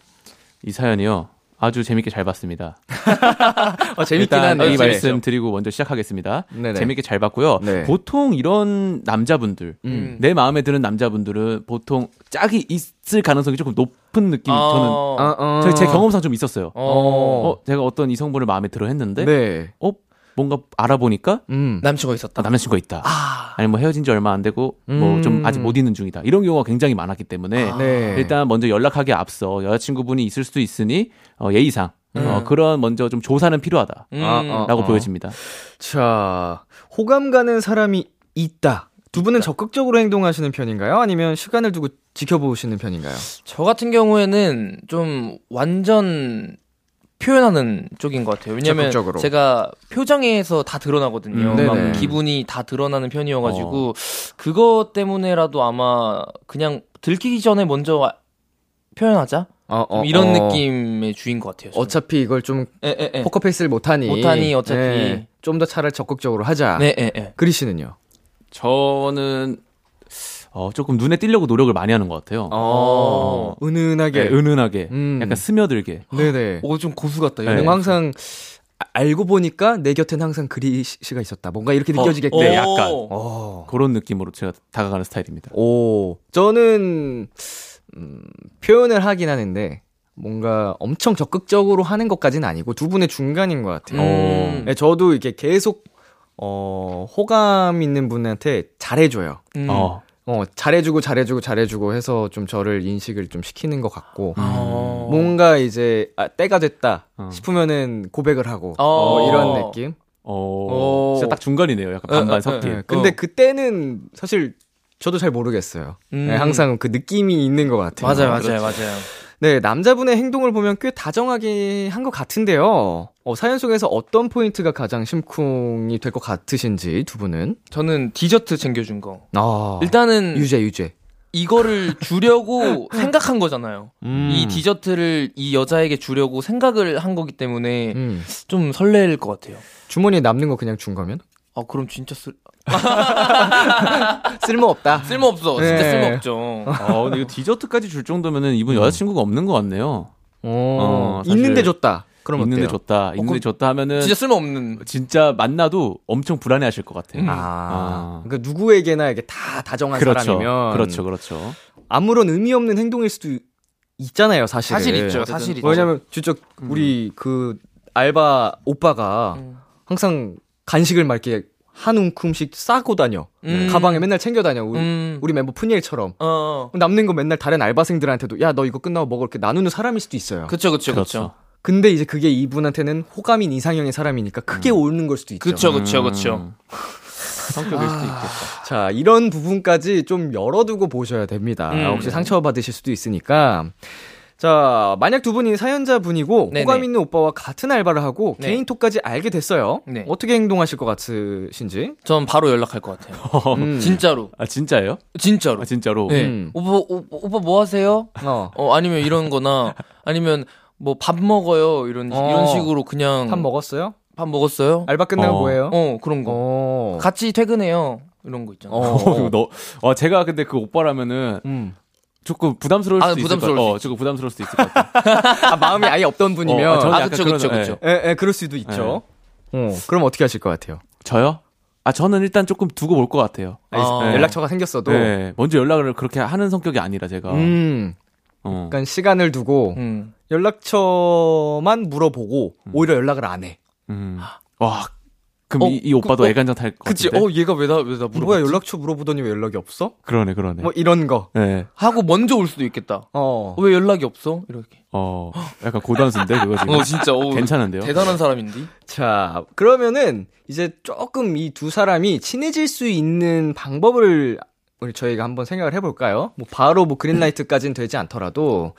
이 사연이요. 아주 재밌게 잘 봤습니다. 어, 재밌긴 일단 한데. 이 말씀 드리고 먼저 시작하겠습니다. 네네. 재밌게 잘 봤고요. 네. 보통 이런 남자분들, 음. 내 마음에 드는 남자분들은 보통 짝이 있을 가능성이 조금 높은 느낌이 어. 저는 어, 어. 제, 제 경험상 좀 있었어요. 어. 어, 제가 어떤 이성분을 마음에 들어 했는데, 네. 어, 뭔가 알아보니까 음. 남친과 있었다. 아, 남자친구가 있다. 아. 아니 뭐 헤어진 지 얼마 안 되고 뭐 음. 좀 아직 못 있는 중이다. 이런 경우가 굉장히 많았기 때문에 아. 네. 일단 먼저 연락하기 앞서 여자친구분이 있을 수도 있으니 어, 예의상 어, 음. 그런 먼저 좀 조사는 필요하다라고 음. 아, 아. 보여집니다. 자, 호감 가는 사람이 있다. 두 분은 적극적으로 행동하시는 편인가요? 아니면 시간을 두고 지켜보시는 편인가요? 저 같은 경우에는 좀 완전 표현하는 쪽인 것 같아요. 왜냐면 적극적으로. 제가 표정에서 다 드러나거든요. 음, 막. 기분이 다 드러나는 편이어가지고 그것 때문에라도 아마 그냥 들키기 전에 먼저 아- 표현하자 어, 좀 이런 느낌의 주인 것 같아요. 저는. 어차피 이걸 좀 예, 예, 예. 포커페이스를 못하니. 못하니 어차피. 좀 더 차를 적극적으로 하자. 네, 예, 예. 그리 씨는요? 저는 어, 조금 눈에 띄려고 노력을 많이 하는 것 같아요. 어, 은은하게. 네, 은은하게, 음. 약간 스며들게. 네네. 오, 좀 고수 같다. 네. 연애 뭔가 항상 아- 알고 보니까 내 곁엔 항상 그리 씨가 있었다. 뭔가 이렇게 느껴지게끔. 네, 약간. 어. 그런 느낌으로 제가 다가가는 스타일입니다. 오, 저는 음, 표현을 하긴 하는데 뭔가 엄청 적극적으로 하는 것까지는 아니고 두 분의 중간인 것 같아요. 음. 네, 저도 이렇게 계속 어, 호감 있는 분한테 잘해줘요. 음. 어, 어, 잘해주고 잘해주고 잘해주고 해서 좀 저를 인식을 좀 시키는 것 같고 어. 뭔가 이제 아, 때가 됐다 어. 싶으면은 고백을 하고 어. 뭐 이런 느낌. 어, 어. 진짜 딱 중간이네요. 약간 어, 반반 어, 어, 섞인. 네, 근데 어. 그때는 사실 저도 잘 모르겠어요. 음. 네, 항상 그 느낌이 있는 것 같아요. 맞아요, 그렇죠. 맞아요, 맞아요. 네, 남자분의 행동을 보면 꽤 다정하게 한 것 같은데요. 어, 사연 속에서 어떤 포인트가 가장 심쿵이 될 것 같으신지 두 분은? 저는 디저트 챙겨준 거. 아, 일단은 유죄, 유죄. 이거를 주려고 생각한 거잖아요. 음. 이 디저트를 이 여자에게 주려고 생각을 한 거기 때문에 음. 좀 설렐 것 같아요. 주머니에 남는 거 그냥 준 거면? 아, 그럼 진짜 쓸, 쓸모 없다. 쓸모 없어. 진짜 네. 쓸모 없죠. 어, 근데 이거 디저트까지 줄 정도면은 이분 여자친구가 없는 것 같네요. 어, 사실 있는데 줬다. 그럼 있는데 어때요? 줬다. 있는데 그럼 줬다 하면은 진짜 진짜, 쓸모 없는. 만나도 엄청 불안해하실 것 같아. 음. 아, 아. 그러니까 누구에게나 이게 다 다정한 그렇죠. 사람이면 그렇죠, 그렇죠. 아무런 의미 없는 행동일 수도 있잖아요, 사실. 사실 있죠. 사실 있죠. 왜냐면 진짜 우리 그 알바 오빠가 음. 항상 간식을 막 이렇게 한 움큼씩 싸고 다녀. 음. 가방에 맨날 챙겨 다녀. 우리, 음. 우리 멤버 푸니엘처럼. 어. 남는 거 맨날 다른 알바생들한테도 야 너 이거 끝나고 먹어 이렇게 나누는 사람일 수도 있어요. 그쵸, 그쵸, 그렇죠. 그쵸. 근데 이제 그게 이분한테는 호감인 이상형의 사람이니까 크게 오는 걸 수도 있죠. 그쵸, 그쵸, 그쵸. 음. 성격일 수도 있겠다. 자, 이런 부분까지 좀 열어두고 보셔야 됩니다. 음. 혹시 상처받으실 수도 있으니까. 자, 만약 두 분이 사연자 분이고 네네. 호감 있는 오빠와 같은 알바를 하고 네. 개인톡까지 알게 됐어요. 네. 어떻게 행동하실 것 같으신지? 전 바로 연락할 것 같아요. 음. 진짜로. 아, 진짜예요? 진짜로. 아, 진짜로? 네. 음. 오빠, 오빠, 오빠 뭐 하세요? 어. 어, 아니면 이런 거나, 아니면 뭐 밥 먹어요. 이런, 어. 이런 식으로 그냥. 밥 먹었어요? 밥 먹었어요? 알바 끝나고 어. 뭐예요? 어, 그런 거. 어. 같이 퇴근해요. 이런 거 있잖아. 어. 어, 너, 어, 제가 근데 그 오빠라면은 음. 조금 부담스러울 아, 수도 있을 것 부담스러울 같아요. 수 어, 조금 부담스러울 수도 있을 것 같아요. 아, 마음이 아예 없던 분이면. 어, 아, 저는 아, 그쵸, 그런, 그쵸, 예. 그쵸. 예, 예, 그럴 수도 있죠. 어, 그럼 어떻게 하실 것 같아요? 저요? 아, 저는 일단 조금 두고 볼것 같아요. 아. 연락처가 생겼어도. 네. 먼저 연락을 그렇게 하는 성격이 아니라 제가. 음. 어. 그러니까 시간을 두고 음. 연락처만 물어보고 오히려 연락을 안 해. 음. 와. 그럼 어, 이, 이 오빠도 그, 어, 애간장 탈것 그치? 같은데? 어, 얘가 왜 나, 왜나 물어봤지? 뭐야, 연락처 물어보더니 왜 연락이 없어? 그러네, 그러네. 뭐 이런 거. 네. 하고 먼저 올 수도 있겠다. 어. 어, 왜 연락이 없어? 이렇게. 어, 약간 고단수인데, 그거 지금. 어, 진짜. 어, 괜찮은데요? 대단한 사람인데? 자, 그러면은 이제 조금 이 두 사람이 친해질 수 있는 방법을 우리 저희가 한번 생각을 해볼까요? 뭐 바로 뭐 그린라이트까지는 되지 않더라도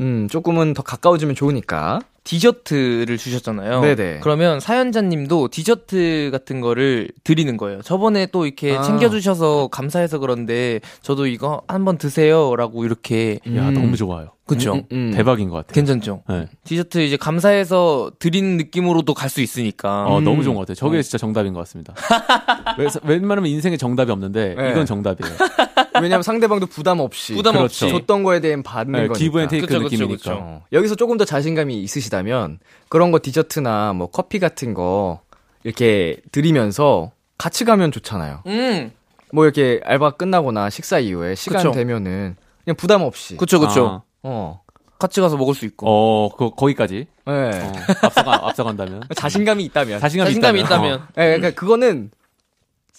음 조금은 더 가까워지면 좋으니까. 디저트를 주셨잖아요. 네네. 그러면 사연자님도 디저트 같은 거를 드리는 거예요. 저번에 또 이렇게 아. 챙겨주셔서 감사해서 그런데 저도 이거 한번 드세요라고 이렇게 야, 음. 너무 좋아요. 그쵸? 음, 음, 음. 대박인 것 같아요. 괜찮죠? 네. 디저트 이제 감사해서 드리는 느낌으로도 갈 수 있으니까. 어, 음. 너무 좋은 것 같아요. 저게 진짜 정답인 것 같습니다. 왜- 웬만하면 인생에 정답이 없는데, 네. 이건 정답이에요. 왜냐면 상대방도 부담 없이 부담 그렇죠. 없이. 줬던 거에 대한 받는 네, 거니까. give and take 그쵸, 그쵸, 느낌이니까. 그쵸. 어, 여기서 조금 더 자신감이 있으시다면 그런 거 디저트나 뭐 커피 같은 거 이렇게 드리면서 같이 가면 좋잖아요. 음, 뭐 이렇게 알바 끝나거나 식사 이후에 시간 그쵸. 되면은 그냥 부담 없이 그쵸, 그쵸. 아, 어. 같이 가서 먹을 수 있고. 어, 그, 거기까지. 네. 어, 앞서가, 앞서간다면. 자신감이 있다면. 자신감이, 자신감이 있다면. 있다면. 네, 그러니까 그거는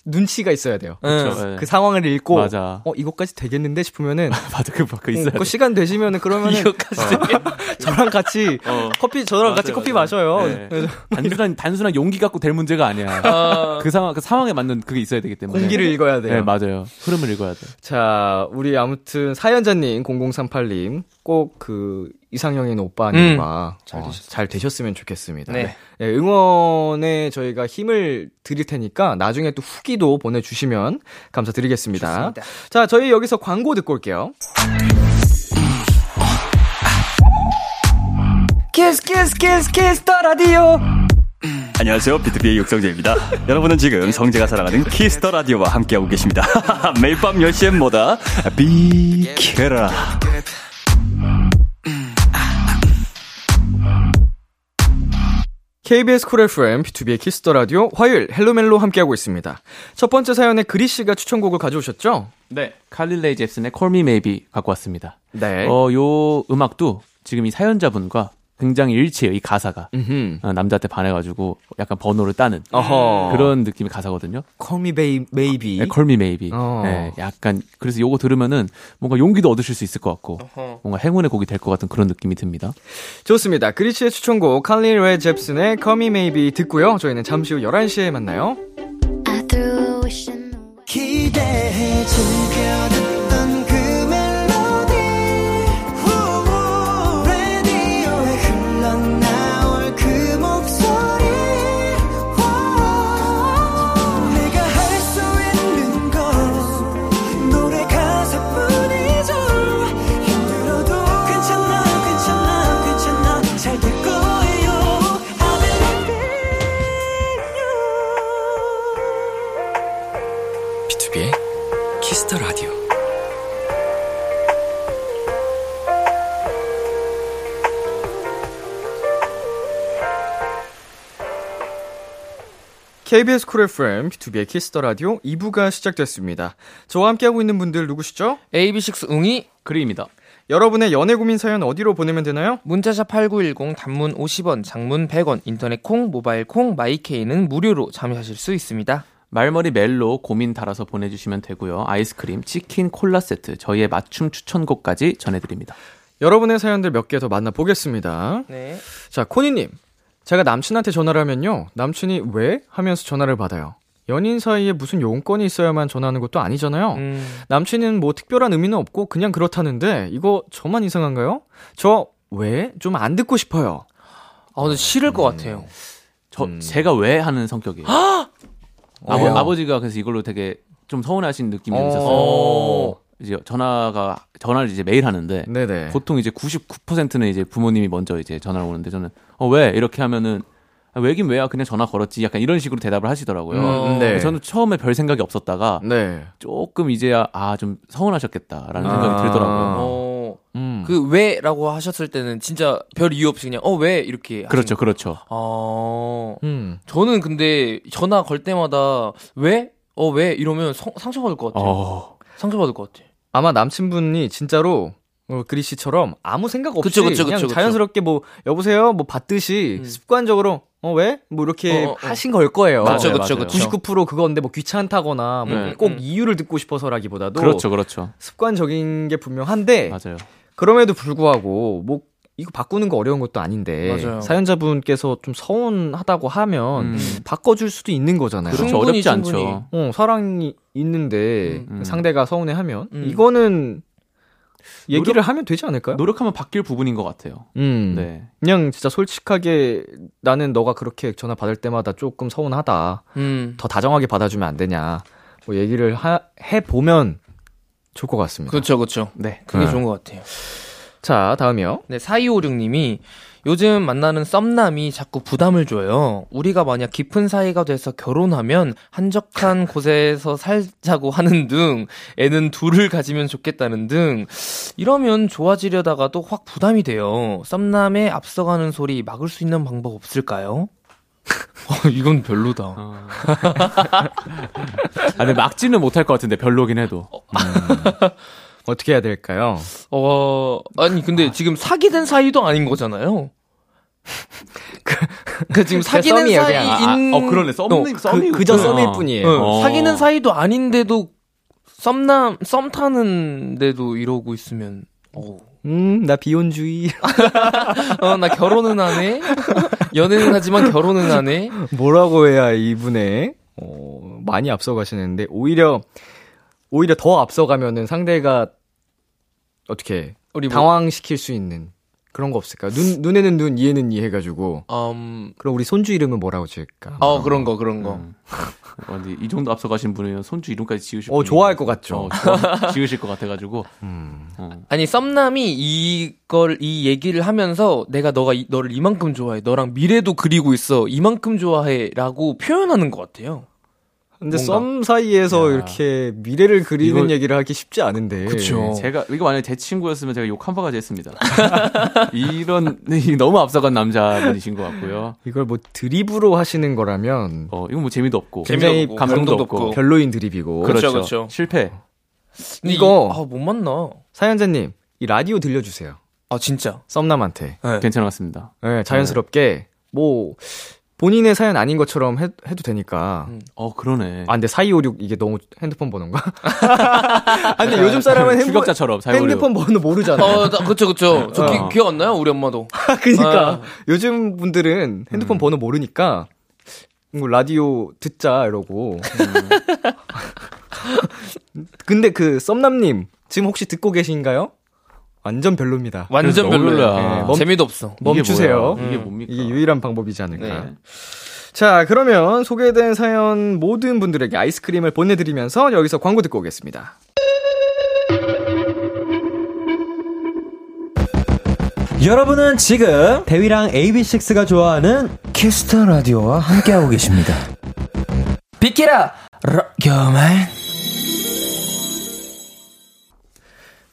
눈치가 있어야 돼요. 응. 그렇죠. 네. 그 상황을 읽고 맞아. 어 이거까지 되겠는데 싶으면은 맞아, 그, 그 있어야 어, 돼. 그 시간 되시면은 그러면은 이거까지. 저랑 같이 어. 커피 저랑 같이 맞아요, 커피 맞아요. 마셔요. 네. 단순한, 단순한 용기 갖고 될 문제가 아니야. 아, 그 상황, 그 상황에 맞는 그게 있어야 되기 때문에. 공기를 읽어야 돼요. 네, 맞아요. 흐름을 읽어야 돼. 자, 우리 아무튼 사연자님 0038님 꼭 그 이상형인 오빠님과 잘 어, 되셨으면 잘 되셨으면 좋겠습니다. 네. 네, 응원에 저희가 힘을 드릴 테니까 나중에 또 후기도 보내주시면 감사드리겠습니다. 좋습니다. 자, 저희 여기서 광고 듣고 올게요. Kiss Kiss Kiss Kiss the Radio 안녕하세요. BTOB의 육성재입니다. 여러분은 지금 성재가 사랑하는 Kiss the Radio와 함께하고 계십니다. 매일 밤 10시엔 뭐다? 비키라. KBS 쿨 FM, B2B의 키스터 라디오, 화요일 헬로멜로 함께하고 있습니다. 첫 번째 사연에 그리 씨가 추천곡을 가져오셨죠? 네. 칼릴레이 잽슨의 Call Me Maybe 갖고 왔습니다. 네. 어, 요 음악도 지금 이 사연자분과 굉장히 일치해요, 이 가사가. 음흠. 어, 남자한테 반해가지고 약간 번호를 따는 어허. 그런 느낌의 가사거든요. Call me baby. maybe. 네, Call Me Maybe. 어. 네, 약간 그래서 요거 들으면은 뭔가 용기도 얻으실 수 있을 것 같고 어허. 뭔가 행운의 곡이 될 것 같은 그런 느낌이 듭니다. 좋습니다. 그리치의 추천곡 칼리 레 잽슨의 Call Me Maybe 듣고요. 저희는 잠시 후 11시에 만나요. 기대해 즐겨 키스터 라디오. KBS 쿨 FM, B2B의 키스터 라디오 2부가 시작됐습니다. 저와 함께하고 있는 분들 누구시죠? AB6IX 웅이 그리입니다. 여러분의 연애 고민 사연 어디로 보내면 되나요? 문자샵 8910 단문 50원, 장문 100원, 인터넷 콩, 모바일 콩, my K는 무료로 참여하실 수 있습니다. 말머리 멜로 고민 달아서 보내주시면 되고요. 아이스크림, 치킨, 콜라 세트, 저희의 맞춤 추천곡까지 전해드립니다. 여러분의 사연들 몇 개 더 만나보겠습니다. 네. 자, 코니님. 제가 남친한테 전화를 하면요. 남친이 왜? 하면서 전화를 받아요. 연인 사이에 무슨 용건이 있어야만 전화하는 것도 아니잖아요. 음, 남친은 뭐 특별한 의미는 없고 그냥 그렇다는데 이거 저만 이상한가요? 저 왜? 좀 안 듣고 싶어요. 아, 근데 싫을 것 같아요. 저 음. 제가 왜 하는 성격이에요. 아버, 왜요? 아버지가 그래서 이걸로 되게 좀 서운하신 느낌이 좀 있었어요. 어. 이제 전화가 전화를 이제 매일 하는데 네네. 보통 이제 99%는 이제 부모님이 먼저 이제 전화를 오는데 저는 어 왜 이렇게 하면은 아, 왜긴 왜야 그냥 전화 걸었지 약간 이런 식으로 대답을 하시더라고요. 음, 네. 저는 처음에 별 생각이 없었다가 네. 조금 이제야 아 좀 서운하셨겠다라는 아. 생각이 들더라고요. 어, 음. 그 왜라고 하셨을 때는 진짜 별 이유 없이 그냥 어 왜 이렇게 하신 그렇죠, 거- 그렇죠. 아 음. 저는 근데 전화 걸 때마다 왜? 어 왜? 이러면 성- 상처받을 것 같아요. 어, 상처받을 것 같아. 아마 남친분이 진짜로 어, 그리 씨처럼 아무 생각 없이 그쵸, 그쵸, 그냥 그쵸, 그쵸. 자연스럽게 뭐 여보세요 뭐 받듯이 음. 습관적으로 어 왜? 뭐 이렇게 어, 어, 어. 하신 걸 거예요. 그쵸, 맞아요. 그쵸. 99% 그건데 뭐 귀찮다거나 뭐 네. 꼭 음. 이유를 듣고 싶어서라기보다도 그렇죠, 그렇죠. 습관적인 게 분명한데 맞아요. 그럼에도 불구하고 뭐 이거 바꾸는 거 어려운 것도 아닌데 맞아요. 사연자분께서 좀 서운하다고 하면 음. 바꿔줄 수도 있는 거잖아요. 그렇죠. 충분히, 어렵지 충분히. 않죠. 어, 사랑이 있는데 음. 상대가 서운해하면 음. 이거는 얘기를 노력- 하면 되지 않을까요? 노력하면 바뀔 부분인 것 같아요. 음. 네. 그냥 진짜 솔직하게 나는 너가 그렇게 전화 받을 때마다 조금 서운하다. 음. 더 다정하게 받아주면 안 되냐. 뭐 얘기를 하, 해 보면 좋을 것 같습니다. 그렇죠, 그렇죠. 네. 그게 네. 좋은 것 같아요. 자, 다음이요. 네, 4256님이 요즘 만나는 썸남이 자꾸 부담을 줘요. 우리가 만약 깊은 사이가 돼서 결혼하면 한적한 곳에서 살자고 하는 등 애는 둘을 가지면 좋겠다는 등 이러면 좋아지려다가도 확 부담이 돼요. 썸남의 앞서가는 소리 막을 수 있는 방법 없을까요? 어, 이건 별로다. 어. 아, 근데 막지는 못할 것 같은데 별로긴 해도. 어떻게 해야 될까요? 어, 아니, 근데 지금 사귀된 사이도 아닌 거잖아요. 그 지금 사귀는 썸이에요. 사이인 아, 어 그러네. 썸 어, 썸이 그, 그저. 썸일 뿐이에요. 어, 어. 사귀는 사이도 아닌데도 썸남 썸 타는데도 이러고 있으면 어, 음, 나 비혼주의. 어, 나 결혼은 안 해. 연애는 하지만 결혼은 안 해. 뭐라고 해야 이분의 어, 많이 앞서가시는데 오히려 오히려 더 앞서가면은 상대가 어떻게 우리 뭐, 당황시킬 수 있는 그런 거 없을까? 눈 눈에는 눈, 이에는 이 해가지고 음, 그럼 우리 손주 이름은 뭐라고 지을까? 어 그런 거 그런 거. 음. 어, 근데 이 정도 앞서가신 분이면 손주 이름까지 지으실 어, 좋아할 것 같죠. 어, 좋아- 지으실 것 같아가지고. 음. 어. 아니 썸남이 이걸 이 얘기를 하면서 내가 너가 이- 너를 이만큼 좋아해. 너랑 미래도 그리고 있어. 이만큼 좋아해 라고 표현하는 것 같아요. 근데. 썸 사이에서 야. 이렇게 미래를 그리는 이걸- 얘기를 하기 쉽지 않은데. 그쵸. 제가 이거 만약에 제 친구였으면 제가 욕 한 바가지 했습니다. 이런 이 너무 앞서간 남자분이신 것 같고요. 이걸 뭐 드립으로 하시는 거라면 어 이건 뭐 재미도 없고 굉장히 재미도 없고, 감동도 없고. 없고. 별로인 드립이고. 그렇죠, 그렇죠. 실패. 근데 이거- 이- 아, 못 만나. 사연자님 이 라디오 들려주세요. 아 진짜. 썸남한테. 네. 괜찮은 것 같습니다. 네, 자연스럽게 뭐 본인의 사연 아닌 것처럼 해, 도 되니까. 음. 어 그러네. 아 근데 4256 이게 너무 핸드폰 번호인가? 아 근데 요즘 사람은 핸드폰, 추격자처럼 사용을 핸드폰 번호 모르잖아. 어, 나- 그쵸, 그쵸. 저 기, 어. 기억 안 나요? 우리 엄마도. 그러니까 아. 요즘 분들은 핸드폰 번호 모르니까 뭐 라디오 듣자 이러고. 근데 그 썸남님 지금 혹시 듣고 계신가요? 완전 별로입니다. 완전 별로야. 네, 멈- 재미도 없어. 이게 멈추세요. 이게 음. 뭡니까? 이게 유일한 방법이지 않을까. 네. 자, 그러면 소개된 사연 모든 분들에게 아이스크림을 보내드리면서 여기서 광고 듣고 오겠습니다. 여러분은 지금 대휘랑 AB6IX가 좋아하는 Kiss the Radio와 함께하고 계십니다. 비키라! 러, 겨말.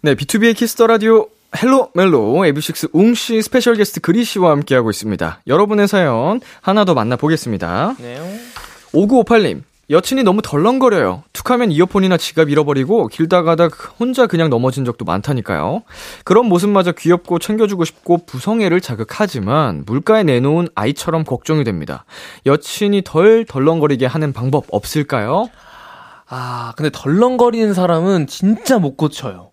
네, B2B의 키스터 라디오 헬로 멜로 AB6IX 웅씨 스페셜 게스트 그리 씨와 함께하고 있습니다. 여러분의 사연 하나 더 만나보겠습니다. 네. 5958님, 여친이 너무 덜렁거려요. 툭하면 이어폰이나 지갑 잃어버리고 길다 가다 혼자 그냥 넘어진 적도 많다니까요. 그런 모습마저 귀엽고 챙겨주고 싶고 부성애를 자극하지만 물가에 내놓은 아이처럼 걱정이 됩니다. 여친이 덜 덜렁거리게 하는 방법 없을까요? 아, 근데 덜렁거리는 사람은 진짜 못 고쳐요.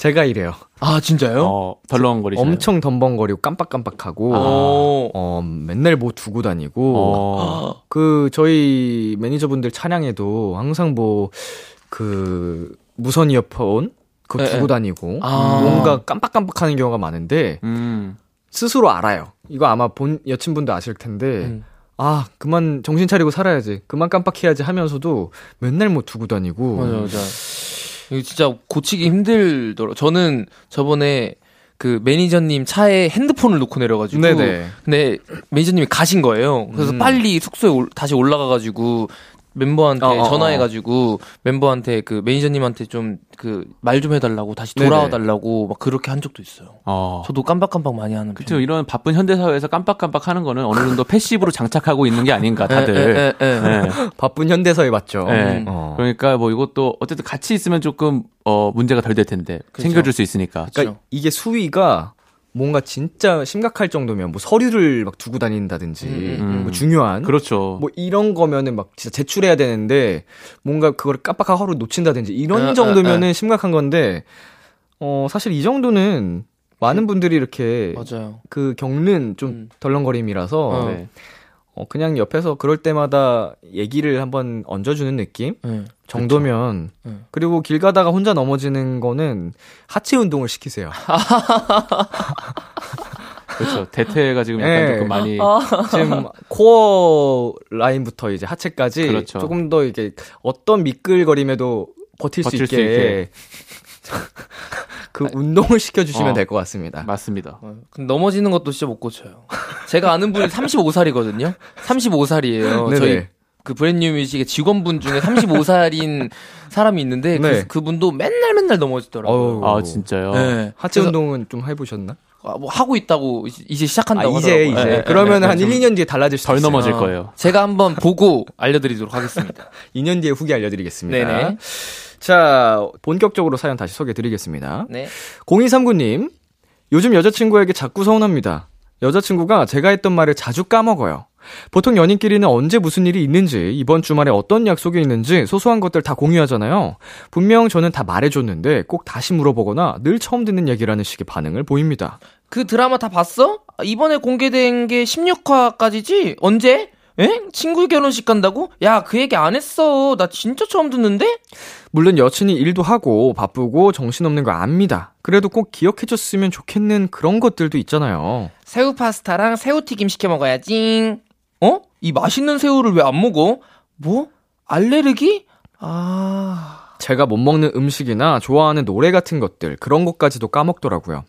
제가 이래요. 아, 진짜요? 어, 덜렁거리시나요? 엄청 덤벙거리고 깜빡깜빡하고 어. 어, 맨날 뭐 두고 다니고 어. 그 저희 매니저분들 차량에도 항상 뭐 그 무선 이어폰 그거 예, 두고 예. 다니고 아. 뭔가 깜빡깜빡하는 경우가 많은데 음. 스스로 알아요. 이거 아마 본 여친분도 아실 텐데 음. 아 그만 정신 차리고 살아야지 그만 깜빡해야지 하면서도 맨날 뭐 두고 다니고 맞아, 맞아. 이거 진짜 고치기 힘들더라고. 저는 저번에 그 매니저님 차에 핸드폰을 놓고 내려가지고. 네네. 근데 매니저님이 가신 거예요. 그래서 음. 빨리 숙소에 올- 다시 올라가가지고 멤버한테 어, 어, 어. 전화해가지고 멤버한테 그 매니저님한테 좀 그 말 좀 해달라고 다시 돌아와. 달라고 막 그렇게 한 적도 있어요. 어. 저도 깜빡깜빡 많이 하는 그쵸. 편. 이런 바쁜 현대 사회에서 깜빡깜빡 하는 거는 어느 정도 패시브로 장착하고 있는 게 아닌가, 다들. 에, 에, 에, 에. 네. 바쁜 현대사에 맞죠. 네. 어. 그러니까 뭐 이것도 어쨌든 같이 있으면 조금 어 문제가 덜 될 텐데 그쵸. 챙겨줄 수 있으니까. 그러니까 그쵸. 이게 수위가 뭔가 진짜 심각할 정도면 뭐 서류를 막 두고 다닌다든지 음, 음. 뭐 중요한 그렇죠. 뭐 이런 거면은 막 진짜 제출해야 되는데 뭔가 그거를 깜빡하고 하루 놓친다든지 이런 아, 정도면은 심각한 건데 어 사실 이 정도는 많은 분들이 이렇게 맞아요. 그 겪는 좀 음. 덜렁거림이라서 어. 네. 어 그냥 옆에서 그럴 때마다 얘기를 한번 얹어주는 느낌 네. 정도면 네. 그리고 길 가다가 혼자 넘어지는 거는 하체 운동을 시키세요. 그렇죠. 대퇴가 지금 약간 네. 조금 많이 지금 코어 라인부터 이제 하체까지 그렇죠. 조금 더 이게 어떤 미끌거림에도 버틸, 버틸 수수 있게, 그 운동을 시켜주시면 어. 될것 같습니다. 맞습니다. 어, 넘어지는 것도 진짜 못 고쳐요. 제가 아는 분이 35살이거든요. 35살이에요. 네네. 저희 그 브랜뉴 뮤직의 직원분 중에 35살인 사람이 있는데 네. 그, 분도 맨날 맨날 넘어지더라고요. 어우. 아 진짜요? 네. 하체 그래서, 운동은 좀 해보셨나? 아, 뭐 하고 있다고 이제- 시작한다고 아, 이제, 하더라고요. 이제. 네, 네, 그러면 네, 한 네. 1, 2년 뒤에 달라질 덜 있어요. 넘어질 어. 거예요. 제가 한번 보고 알려드리도록 하겠습니다. 2년 뒤에 후기 알려드리겠습니다. 네네. 자, 본격적으로 사연 다시 소개해 드리겠습니다. 네. 0239님, 요즘 여자친구에게 자꾸 서운합니다. 여자친구가 제가 했던 말을 자주 까먹어요. 보통 연인끼리는 언제 무슨 일이 있는지, 이번 주말에 어떤 약속이 있는지 소소한 것들 다 공유하잖아요. 분명 저는 다 말해줬는데 꼭 다시 물어보거나 늘 처음 듣는 얘기라는 식의 반응을 보입니다. 그 드라마 다 봤어? 아, 이번에 공개된 게 16화까지지? 언제? 에? 친구 결혼식 간다고? 야, 그 얘기 안 했어. 나 진짜 처음 듣는데? 물론 여친이 일도 하고 바쁘고 정신없는 거 압니다. 그래도 꼭 기억해줬으면 좋겠는 그런 것들도 있잖아요. 새우 파스타랑 새우튀김 시켜 먹어야지. 어? 이 맛있는 새우를 왜 안 먹어? 뭐? 알레르기? 아. 제가 못 먹는 음식이나 좋아하는 노래 같은 것들, 그런 것까지도 까먹더라고요.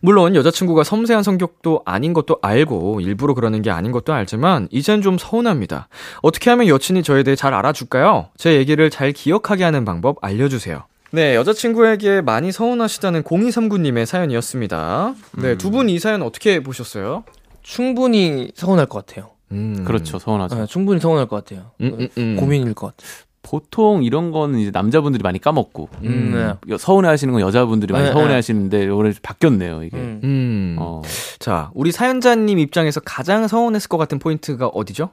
물론 여자친구가 섬세한 성격도 아닌 것도 알고 일부러 그러는 게 아닌 것도 알지만 이젠 좀 서운합니다. 어떻게 하면 여친이 저에 대해 잘 알아줄까요? 제 얘기를 잘 기억하게 하는 방법 알려주세요. 네, 여자친구에게 많이 서운하시다는 0239님의 사연이었습니다. 네, 두 분 이 사연 어떻게 보셨어요? 충분히 서운할 것 같아요. 음. 그렇죠. 서운하죠. 네, 충분히 서운할 것 같아요. 음, 음, 음. 고민일 것 같아요. 보통 이런 거는 이제 남자분들이 많이 까먹고 음, 네. 여- 서운해하시는 건 여자분들이 많이 네, 서운해하시는데 오늘 바뀌었네요 이게. 음. 음. 어. 자, 우리 사연자님 입장에서 가장 서운했을 것 같은 포인트가 어디죠?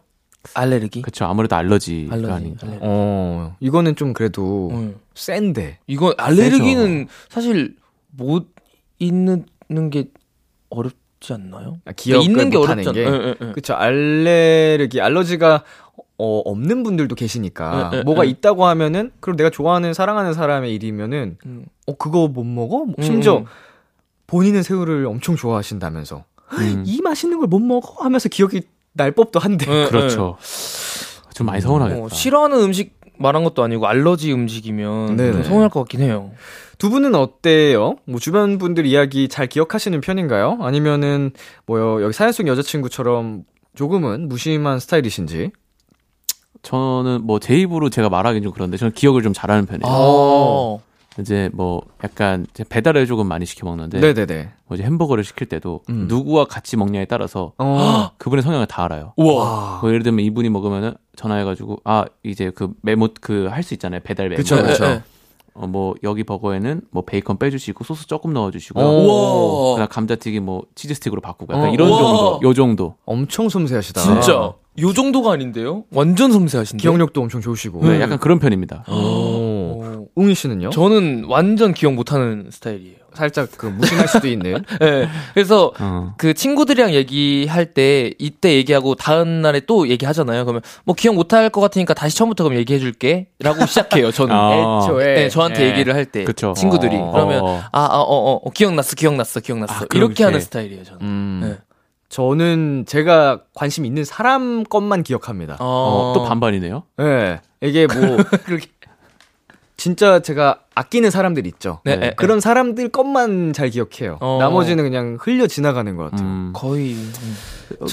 알레르기? 그렇죠. 아무래도 알러지가 알레르기. 아닌가. 알레르기. 어, 이거는 좀 그래도 음. 센데. 이거 알레르기는 사실 못 있는 게 어렵지 않나요? 아, 기억을 있는 게 어렵잖아요. 게. 예, 예, 예. 그쵸. 알레르기, 알러지가 어, 없는 분들도 계시니까 에, 에, 뭐가 에. 있다고 하면은 그럼 내가 좋아하는 사랑하는 사람의 일이면은 음. 어 그거 못 먹어? 뭐 심지어 음. 본인은 새우를 엄청 좋아하신다면서 음. 이 맛있는 걸 못 먹어 하면서 기억이 날 법도 한데. 예, 그렇죠. 좀 많이 서운하겠다. 어, 싫어하는 음식 말한 것도 아니고 알러지 음식이면 네네. 좀 서운할 것 같긴 해요. 두 분은 어때요? 뭐 주변 분들 이야기 잘 기억하시는 편인가요? 아니면은 뭐요 여기 사연 속 여자친구처럼 조금은 무심한 스타일이신지? 저는 뭐 제 입으로 제가 말하긴 좀 그런데 저는 기억을 좀 잘하는 편이에요. 아, 이제 뭐 약간 배달을 조금 많이 시켜 먹는데 네네네. 뭐 이제 햄버거를 시킬 때도 음. 누구와 같이 먹냐에 따라서 어. 그분의 성향을 다 알아요. 우와. 뭐 예를 들면 이분이 먹으면은 전화해가지고 아 이제 그 메모 그 할 수 있잖아요 배달 메모. 그쵸, 그쵸. 어, 뭐 여기 버거에는 뭐 베이컨 빼주시고 소스 조금 넣어주시고 오. 그다음 감자튀김 뭐 치즈 스틱으로 바꾸고 약간 어. 이런 우와. 정도 요 정도. 엄청 섬세하시다. 진짜 요 정도가 아닌데요? 완전 섬세하신데. 기억력도 엄청 좋으시고. 네, 약간 그런 편입니다. 오. 어, 웅이 씨는요? 저는 완전 기억 못하는 스타일이에요. 살짝 그 무심할 수도 있는. 네. 그래서 어. 그 친구들이랑 얘기할 때 이때 얘기하고 다음 날에 또 얘기하잖아요. 그러면 뭐 기억 못할 것 같으니까 다시 처음부터 그럼 얘기해 줄게라고 시작해요. 저는. 아. 애초에. 네, 저한테 예. 얘기를 할때 그쵸. 친구들이 어. 그러면 어. 아, 아, 어, 어, 어, 기억났어, 기억났어, 기억났어. 아, 이렇게. 하는 스타일이에요, 저는. 음. 네. 저는 제가 관심 있는 사람 것만 기억합니다. 어, 또 반반이네요. 예. 이게 뭐 그렇게. 진짜 제가 아끼는 사람들 있죠. 네, 네. 에, 그런 사람들 것만 잘 기억해요. 어. 나머지는 그냥 흘려 지나가는 것 같아요. 음. 거의. 음. 어,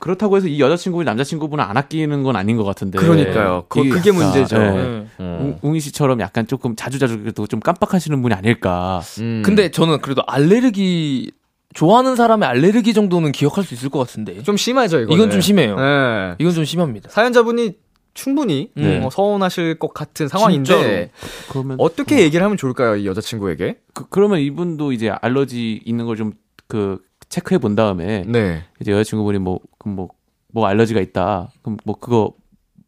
그렇다고 해서 이 여자친구분 남자친구분을 안 아끼는 건 아닌 것 같은데. 그러니까요. 그- 약간, 문제죠. 예. 네. 어. 웅- 웅이 씨처럼 약간 조금 자주자주 그래도 좀 깜빡하시는 분이 아닐까. 음. 근데 저는 그래도 알레르기 좋아하는 사람의 알레르기 정도는 기억할 수 있을 것 같은데. 좀 심하죠, 이거. 이건 좀 심해요. 네. 이건 좀 심합니다. 사연자분이 충분히 네. 어, 서운하실 것 같은 상황인데. 그러면 어떻게 얘기를 하면 좋을까요, 이 여자친구에게? 그, 그러면 이분도 이제 알러지 있는 걸 좀 그 체크해 본 다음에 네. 이제 여자친구분이 뭐 그럼 뭐, 뭐 알러지가 있다. 그럼 뭐 그거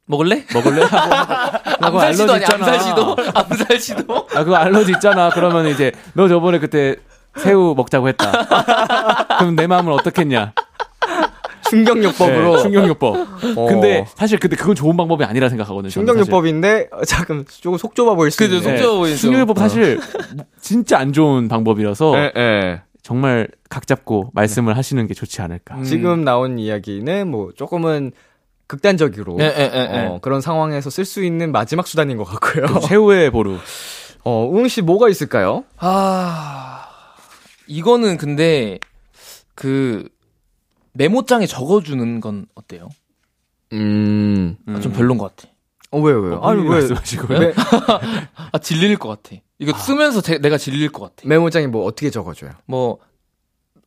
먹을래? 먹을래? 하고 하고 암살시도 아니. 암살시도? 암살시도? 아 그거 알러지 있잖아. 그러면 이제 너 저번에 그때 새우 먹자고 했다. 그럼 내 마음은 어떻겠냐? 충격요법으로. 네, 충격요법. 어. 근데 사실 근데 그건 좋은 방법이 아니라 생각하거든요. 충격요법인데 어, 잠깐 조금 속 좁아 보일 수 그죠, 있는. 속 좁아 보이죠. 충격요법 사실 진짜 안 좋은 방법이라서 네, 네. 정말 각 잡고 말씀을 하시는 게 좋지 않을까. 음. 지금 나온 이야기는 뭐 조금은 극단적으로 예, 예. 어, 그런 상황에서 쓸 수 있는 마지막 수단인 것 같고요. 최후의 보루. 어, 우웅 씨 뭐가 있을까요? 아, 이거는 근데 그 메모장에 적어주는 건 어때요? 음. 아, 좀 별론 것 같아. 어, 왜요, 왜요? 아니 아니, 왜 왜? 말씀하시고요? 매, 아 질릴 것 같아. 이거 쓰면서 제- 내가 질릴 것 같아. 메모장에 뭐 어떻게 적어줘요? 뭐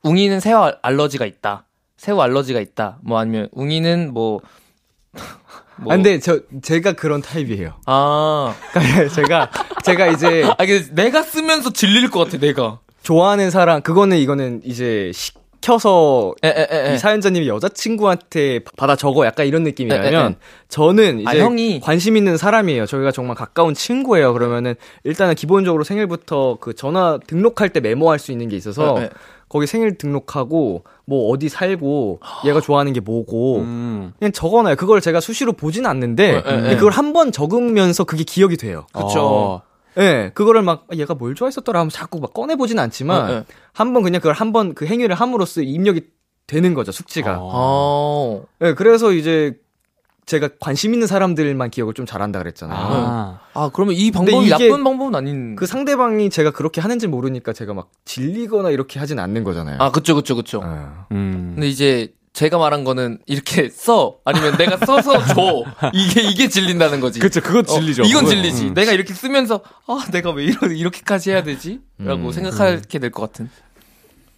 웅이는 새우 알- 알러지가 있다. 새우 알러지가 있다. 뭐 아니면 웅이는 뭐. 뭐 아, 근데 저, 제가 그런 타입이에요. 아, 그러니까 제가, 제가 이제 아, 근데 내가 쓰면서 질릴 것 같아, 내가. 좋아하는 사람, 그거는 이거는 이제 시 켜서 에, 에, 에, 에. 이 사연자님이 여자친구한테 받아 적어 약간 이런 느낌이라면 저는 이제 아, 형이. 관심 있는 사람이에요. 저희가 정말 가까운 친구예요. 그러면은 일단은 기본적으로 생일부터 그 전화 등록할 때 메모할 수 있는 게 있어서. 거기 생일 등록하고 뭐 어디 살고 얘가 좋아하는 게 뭐고 음. 그냥 적어놔요. 그걸 제가 수시로 보진 않는데. 그걸 한 번 적으면서 그게 기억이 돼요. 그쵸. 어. 예, 네, 그거를 막 아, 얘가 뭘 좋아했었더라 하면 자꾸 막 꺼내 보진 않지만 에, 에. 한번 그냥 그걸 한번 그 행위를 함으로써 입력이 되는 거죠 숙지가. 어. 어. 네, 그래서 이제 제가 관심 있는 사람들만 기억을 좀 잘한다 그랬잖아요. 아. 아, 그러면 이 방법이 나쁜 방법은 아닌. 그 상대방이 제가 그렇게 하는지 모르니까 제가 막 질리거나 이렇게 하진 않는 거잖아요. 아, 그쵸, 그쵸, 그쵸. 네. 음. 근데 이제 제가 말한 거는 이렇게 써 아니면 내가 써서 줘 이게 이게 질린다는 거지. 그쵸, 그거 어, 질리죠. 이건 그거. 질리지. 음. 내가 이렇게 쓰면서 아 내가 왜 이러, 이렇게까지 해야 되지?라고 음. 생각하게 될 것 같은.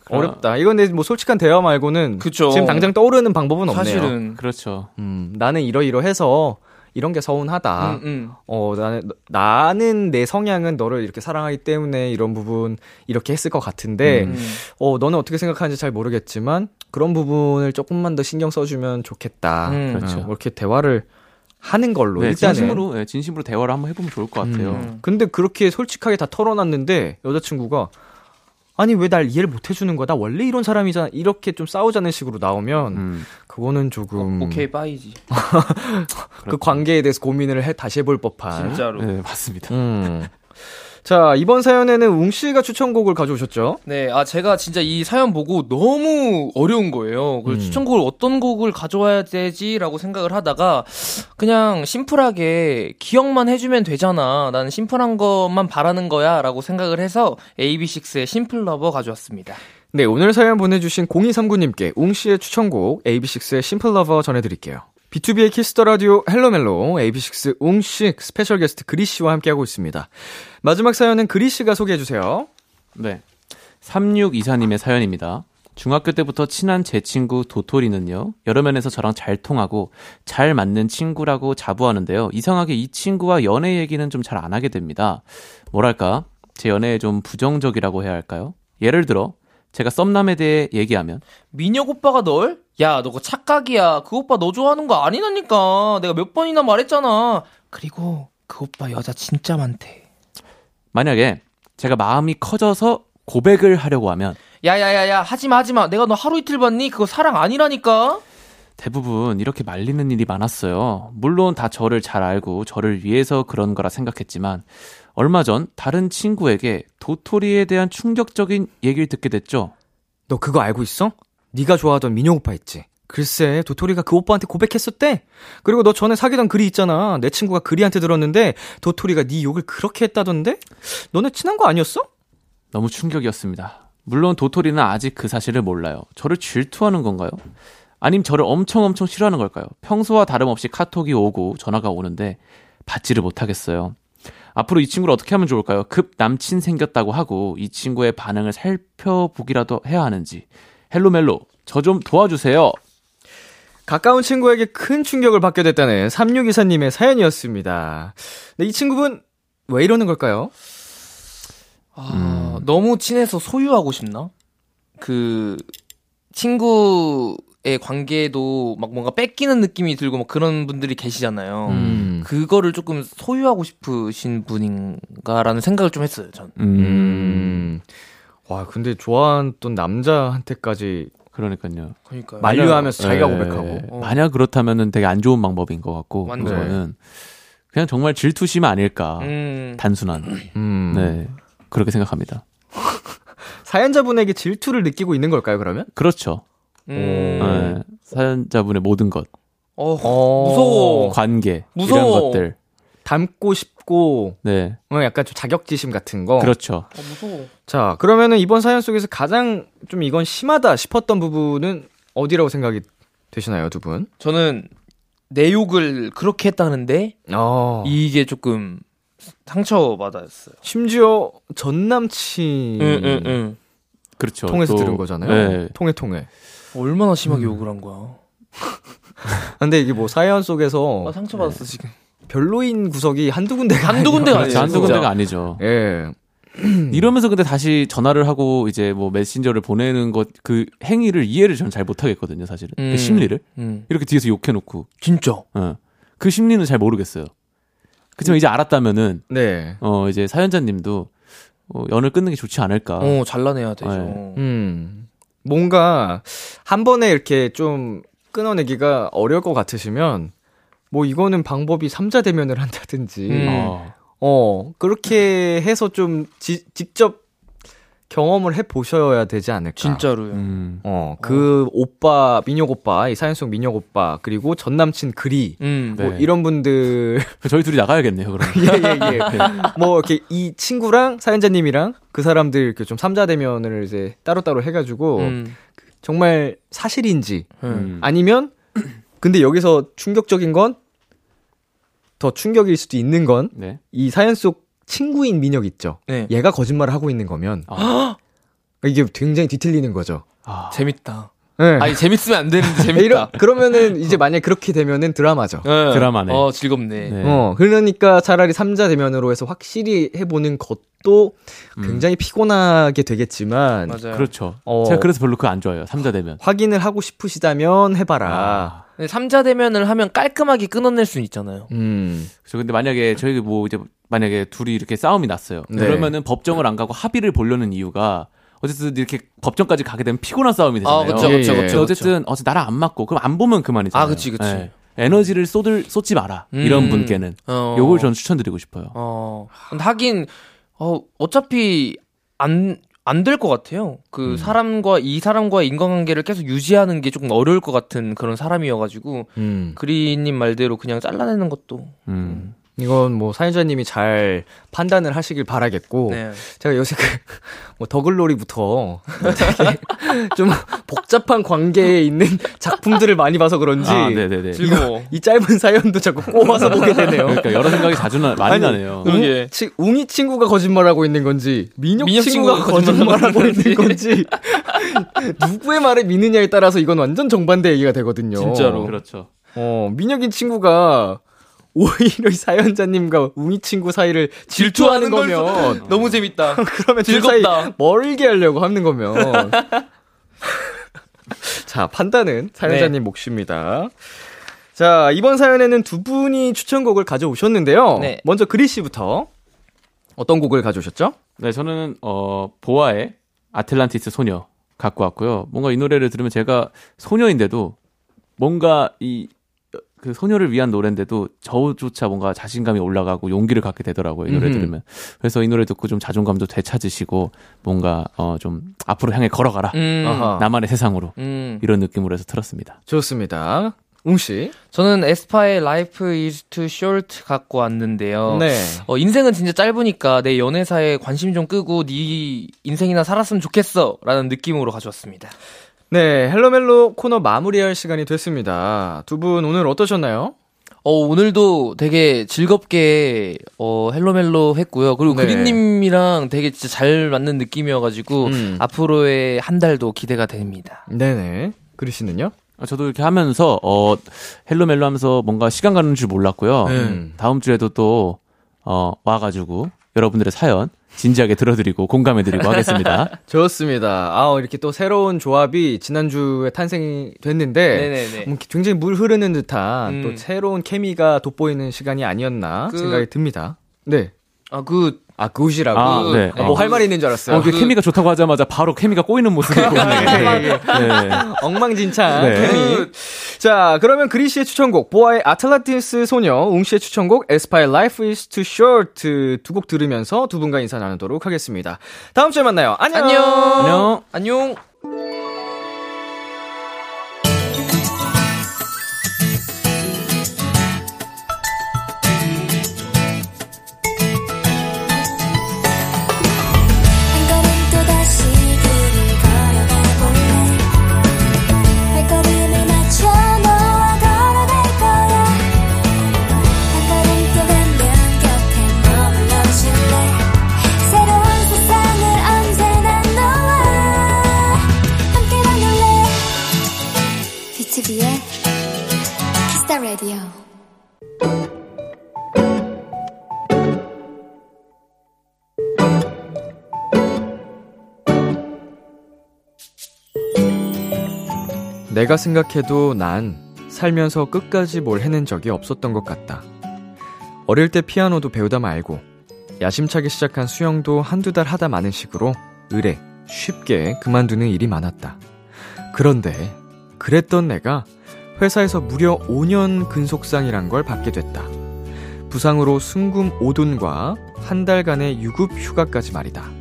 어렵다. 이건 내 뭐 솔직한 대화 말고는 그쵸. 지금 당장 떠오르는 방법은 없네요. 사실은. 그렇죠. 음, 나는 이러이러해서 이런 게 서운하다. 음, 음. 어, 나는, 나는 내 성향은 너를 이렇게 사랑하기 때문에 이런 부분 이렇게 했을 것 같은데, 음. 어, 너는 어떻게 생각하는지 잘 모르겠지만, 그런 부분을 조금만 더 신경 써주면 좋겠다. 음. 그렇죠. 어, 이렇게 대화를 하는 걸로, 네, 일단은. 진심으로, 네, 진심으로 대화를 한번 해보면 좋을 것 같아요. 음. 근데 그렇게 솔직하게 다 털어놨는데, 여자친구가, 아니, 왜 날 이해를 못 해주는 거야? 나 원래 이런 사람이잖아. 이렇게 좀 싸우자는 식으로 나오면, 음. 그거는 조금, 어, 오케이 빠이지. 그 관계에 대해서 고민을 해, 다시 해볼 법한. 진짜로. 네, 맞습니다. 음. 자, 이번 사연에는 웅 씨가 추천곡을 가져오셨죠? 네, 아 제가 진짜 이 사연 보고 너무 어려운 거예요. 그래서 음. 추천곡을 어떤 곡을 가져와야 되지라고 생각을 하다가 그냥 심플하게 기억만 해주면 되잖아. 나는 심플한 것만 바라는 거야 라고 생각을 해서 AB6IX의 Simple Lover 가져왔습니다. 네, 오늘 사연 보내주신 0239님께 웅 씨의 추천곡 AB6IX의 Simple Lover 전해드릴게요. B2B의 키스터 라디오 헬로멜로 AB6IX 웅 씨 스페셜 게스트 그리 씨와 함께하고 있습니다. 마지막 사연은 그리 씨가 소개해 주세요. 네. 3624님의 사연입니다. 중학교 때부터 친한 제 친구 도토리는요, 여러 면에서 저랑 잘 통하고 잘 맞는 친구라고 자부하는데요. 이상하게 이 친구와 연애 얘기는 좀 잘 안 하게 됩니다. 뭐랄까, 제 연애에 좀 부정적이라고 해야 할까요? 예를 들어, 제가 썸남에 대해 얘기하면, 민혁 오빠가 널? 야, 너 그거 착각이야. 그 오빠 너 좋아하는 거 아니라니까. 내가 몇 번이나 말했잖아. 그리고 그 오빠 여자 진짜 많대. 만약에 제가 마음이 커져서 고백을 하려고 하면, 야야야야 하지마 하지마. 내가 너 하루 이틀 봤니? 그거 사랑 아니라니까. 대부분 이렇게 말리는 일이 많았어요. 물론 다 저를 잘 알고 저를 위해서 그런 거라 생각했지만 얼마 전 다른 친구에게 도토리에 대한 충격적인 얘기를 듣게 됐죠. 너 그거 알고 있어? 네가 좋아하던 민혁 오빠 있지? 글쎄, 도토리가 그 오빠한테 고백했었대. 그리고 너 전에 사귀던 글이 있잖아. 내 친구가 그리한테 들었는데 도토리가 네 욕을 그렇게 했다던데? 너네 친한 거 아니었어? 너무 충격이었습니다. 물론 도토리는 아직 그 사실을 몰라요. 저를 질투하는 건가요? 아님 저를 엄청 엄청 싫어하는 걸까요? 평소와 다름없이 카톡이 오고 전화가 오는데 받지를 못하겠어요. 앞으로 이 친구를 어떻게 하면 좋을까요? 급 남친 생겼다고 하고 이 친구의 반응을 살펴보기라도 해야 하는지. 헬로멜로, 저 좀 도와주세요. 가까운 친구에게 큰 충격을 받게 됐다는 3624님의 사연이었습니다. 네, 이 친구분 왜 이러는 걸까요? 아, 너무 친해서 소유하고 싶나? 그 친구 의 관계에도 막 뭔가 뺏기는 느낌이 들고 막 그런 분들이 계시잖아요. 음. 그거를 조금 소유하고 싶으신 분인가라는 생각을 좀 했어요. 전. 음, 음. 와, 근데 좋아했던 남자한테까지 그러니까요. 그러니까요. 만류하면서 자기가 예, 고백하고. 어. 만약 그렇다면은 되게 안 좋은 방법인 것 같고, 완전. 그거는 그냥 정말 질투심 아닐까. 음. 단순한. 음. 네. 그렇게 생각합니다. 사연자분에게 질투를 느끼고 있는 걸까요, 그러면? 그렇죠. 음. 네. 사연자분의 모든 것. 어, 어. 무서워. 관계. 무서워. 이런 것들. 닮고 싶고, 네. 어, 약간 좀 자격지심 같은 거. 그렇죠. 어, 무서워. 자, 그러면은 이번 사연 속에서 가장 좀 이건 심하다 싶었던 부분은 어디라고 생각이 되시나요, 두 분? 저는 내 욕을 그렇게 했다는데 어. 이게 조금 상처 받았어요. 심지어 전 남친 응, 응, 응. 그렇죠. 통해서 또, 들은 거잖아요. 네. 통해 통해. 얼마나 심하게 욕을 한 거야. 근데 이게 뭐 사연 속에서 나 상처받았어 지금. 별로인 구석이 한두 군데가 한두 군데가. 그렇죠. 한두. 군데가 아니죠. 예. 이러면서 근데 다시 전화를 하고 이제 뭐 메신저를 보내는 것 그 행위를 이해를 저는 잘 못하겠거든요, 사실은. 음. 그 심리를. 음. 이렇게 뒤에서 욕해놓고. 진짜. 어. 그 심리는 잘 모르겠어요. 그렇지만 이제 알았다면은 네. 어 이제 사연자님도 어, 연을 끊는 게 좋지 않을까. 어 잘라내야 되죠. 네. 음. 뭔가 한 번에 이렇게 좀 끊어내기가 어려울 것 같으시면 뭐 이거는 방법이 삼자 대면을 한다든지 음. 어. 어 그렇게 해서 좀 지- 직접 경험을 해 보셔야 되지 않을까. 진짜로요. 음. 어, 그 오빠, 민혁 오빠, 이 사연 속 민혁 오빠, 그리고 전 남친 그리, 음. 네. 뭐 이런 분들, 저희 둘이 나가야겠네요, 그럼. 예, 예, 예. 뭐 이렇게 이 친구랑 사연자님이랑 그 사람들 이렇게 좀 삼자 대면을 이제 따로따로 해가지고, 음. 정말 사실인지, 음. 아니면, 근데 여기서 충격적인 건, 더 충격일 수도 있는 건, 네. 이 사연 속 친구인 민혁 있죠. 네. 얘가 거짓말을 하고 있는 거면, 아. 이게 굉장히 뒤틀리는 거죠. 아. 재밌다. 네. 아니 재밌으면 안 되는데 재밌다. 이런, 그러면은 이제 만약 그렇게 되면은 드라마죠. 네. 드라마네. 어 즐겁네. 네. 어, 그러니까 차라리 삼자 대면으로 해서 확실히 해보는 것도 굉장히 피곤하게 되겠지만, 맞아요. 그렇죠. 어. 제가 그래서 별로 그거 안 좋아해요. 삼자 되면. 확인을 하고 싶으시다면 해봐라. 아. 근데 삼자 대면을 하면 깔끔하게 끊어낼 수 있잖아요. 음, 그렇죠. 근데 만약에 저희 뭐 이제 만약에 둘이 이렇게 싸움이 났어요. 네. 그러면은 법정을 안 가고 합의를 보려는 이유가 어쨌든 이렇게 법정까지 가게 되면 피곤한 싸움이 되잖아요. 아 그렇죠 예, 그렇죠 예. 그렇죠. 어쨌든 어제 나랑 안 맞고 그럼 안 보면 그만이잖아요. 아, 그치, 그치. 예. 에너지를 쏟을 쏟지 마라. 음. 이런 분께는 어. 요걸 전 추천드리고 싶어요. 어. 근데 하긴 어 어차피 안 안 될 것 같아요. 그 사람과 이 사람과의 인간관계를 계속 유지하는 게 조금 어려울 것 같은 그런 사람이어가지고 음. 그리님 말대로 그냥 잘라내는 것도 음. 이건 뭐 사연자님이 잘 판단을 하시길 바라겠고 네. 제가 요새 그 뭐 더글로리부터 좀 복잡한 관계에 있는 작품들을 많이 봐서 그런지 아, 네네네. 즐거워. 이 짧은 사연도 자꾸 꼬아서 보게 되네요. 그러니까 여러 생각이 자주 나, 많이 아니, 나네요. 웅, 치, 웅이 친구가 거짓말하고 있는 건지 민혁, 민혁 친구가, 친구가 거짓말하고 거짓말하고 있는 건지 누구의 말을 믿느냐에 따라서 이건 완전 정반대 얘기가 되거든요. 진짜로. 그렇죠. 어, 민혁인 친구가 오히려 이 사연자님과 웅이 친구 사이를 질투하는 거면 너무 재밌다. 그러면 즐겁다. 멀게 하려고 하는 거면 자 판단은 사연자님 네. 몫입니다. 자 이번 사연에는 두 분이 추천곡을 가져오셨는데요. 네. 먼저 그리 씨부터 어떤 곡을 가져오셨죠? 네, 저는 어 보아의 아틀란티스 소녀 갖고 왔고요. 뭔가 이 노래를 들으면 제가 소녀인데도 뭔가 이 그 소녀를 위한 노래인데도 저조차 뭔가 자신감이 올라가고 용기를 갖게 되더라고요. 이 노래 음흠. 들으면. 그래서 이 노래 듣고 좀 자존감도 되찾으시고 뭔가 어 좀 앞으로 향해 걸어가라. 음. 나만의 세상으로 음. 이런 느낌으로 해서 틀었습니다. 좋습니다. 웅 씨. 저는 에스파의 Life is too short 갖고 왔는데요. 네. 어, 인생은 진짜 짧으니까 내 연애사에 관심 좀 끄고 네 인생이나 살았으면 좋겠어 라는 느낌으로 가져왔습니다. 네, 헬로멜로 코너 마무리할 시간이 됐습니다. 두 분 오늘 어떠셨나요? 어, 오늘도 되게 즐겁게, 어, 헬로멜로 했고요. 그리고 네. 그리 님이랑 되게 진짜 잘 맞는 느낌이어가지고, 음. 앞으로의 한 달도 기대가 됩니다. 네네. 그리 씨는요? 아, 저도 이렇게 하면서 어 헬로멜로 하면서 뭔가 시간 가는 줄 몰랐고요. 네. 음, 다음 주에도 또 어, 와가지고 여러분들의 사연 진지하게 들어드리고 공감해드리고 하겠습니다. 좋습니다. 아, 이렇게 또 새로운 조합이 지난주에 탄생이 됐는데, 네네네. 음, 굉장히 물 흐르는 듯한 음. 또 새로운 케미가 돋보이는 시간이 아니었나 그- 생각이 듭니다. 네. 아, 그, 아, 그우시라고. 아, 네. 뭐 할 말 이 있는 줄 알았어요. 어, 그 케미가 좋다고 하자마자 바로 케미가 꼬이는 모습을 보네. 네. 엉망진창 네. 케미. 자, 그러면 그리 씨의 추천곡, 보아의 아틀란티스 소녀, 웅 씨의 추천곡, 에스파의 Life is too short 두 곡 들으면서 두 분과 인사 나누도록 하겠습니다. 다음 주에 만나요. 안녕! 안녕! 안녕. 내가 생각해도 난 살면서 끝까지 뭘 해낸 적이 없었던 것 같다. 어릴 때 피아노도 배우다 말고, 야심차게 시작한 수영도 한두 달 하다 마는 식으로 의뢰, 쉽게 그만두는 일이 많았다. 그런데, 그랬던 내가 회사에서 무려 5년 근속상이란 걸 받게 됐다. 부상으로 순금 5돈과 한 달간의 유급 휴가까지 말이다.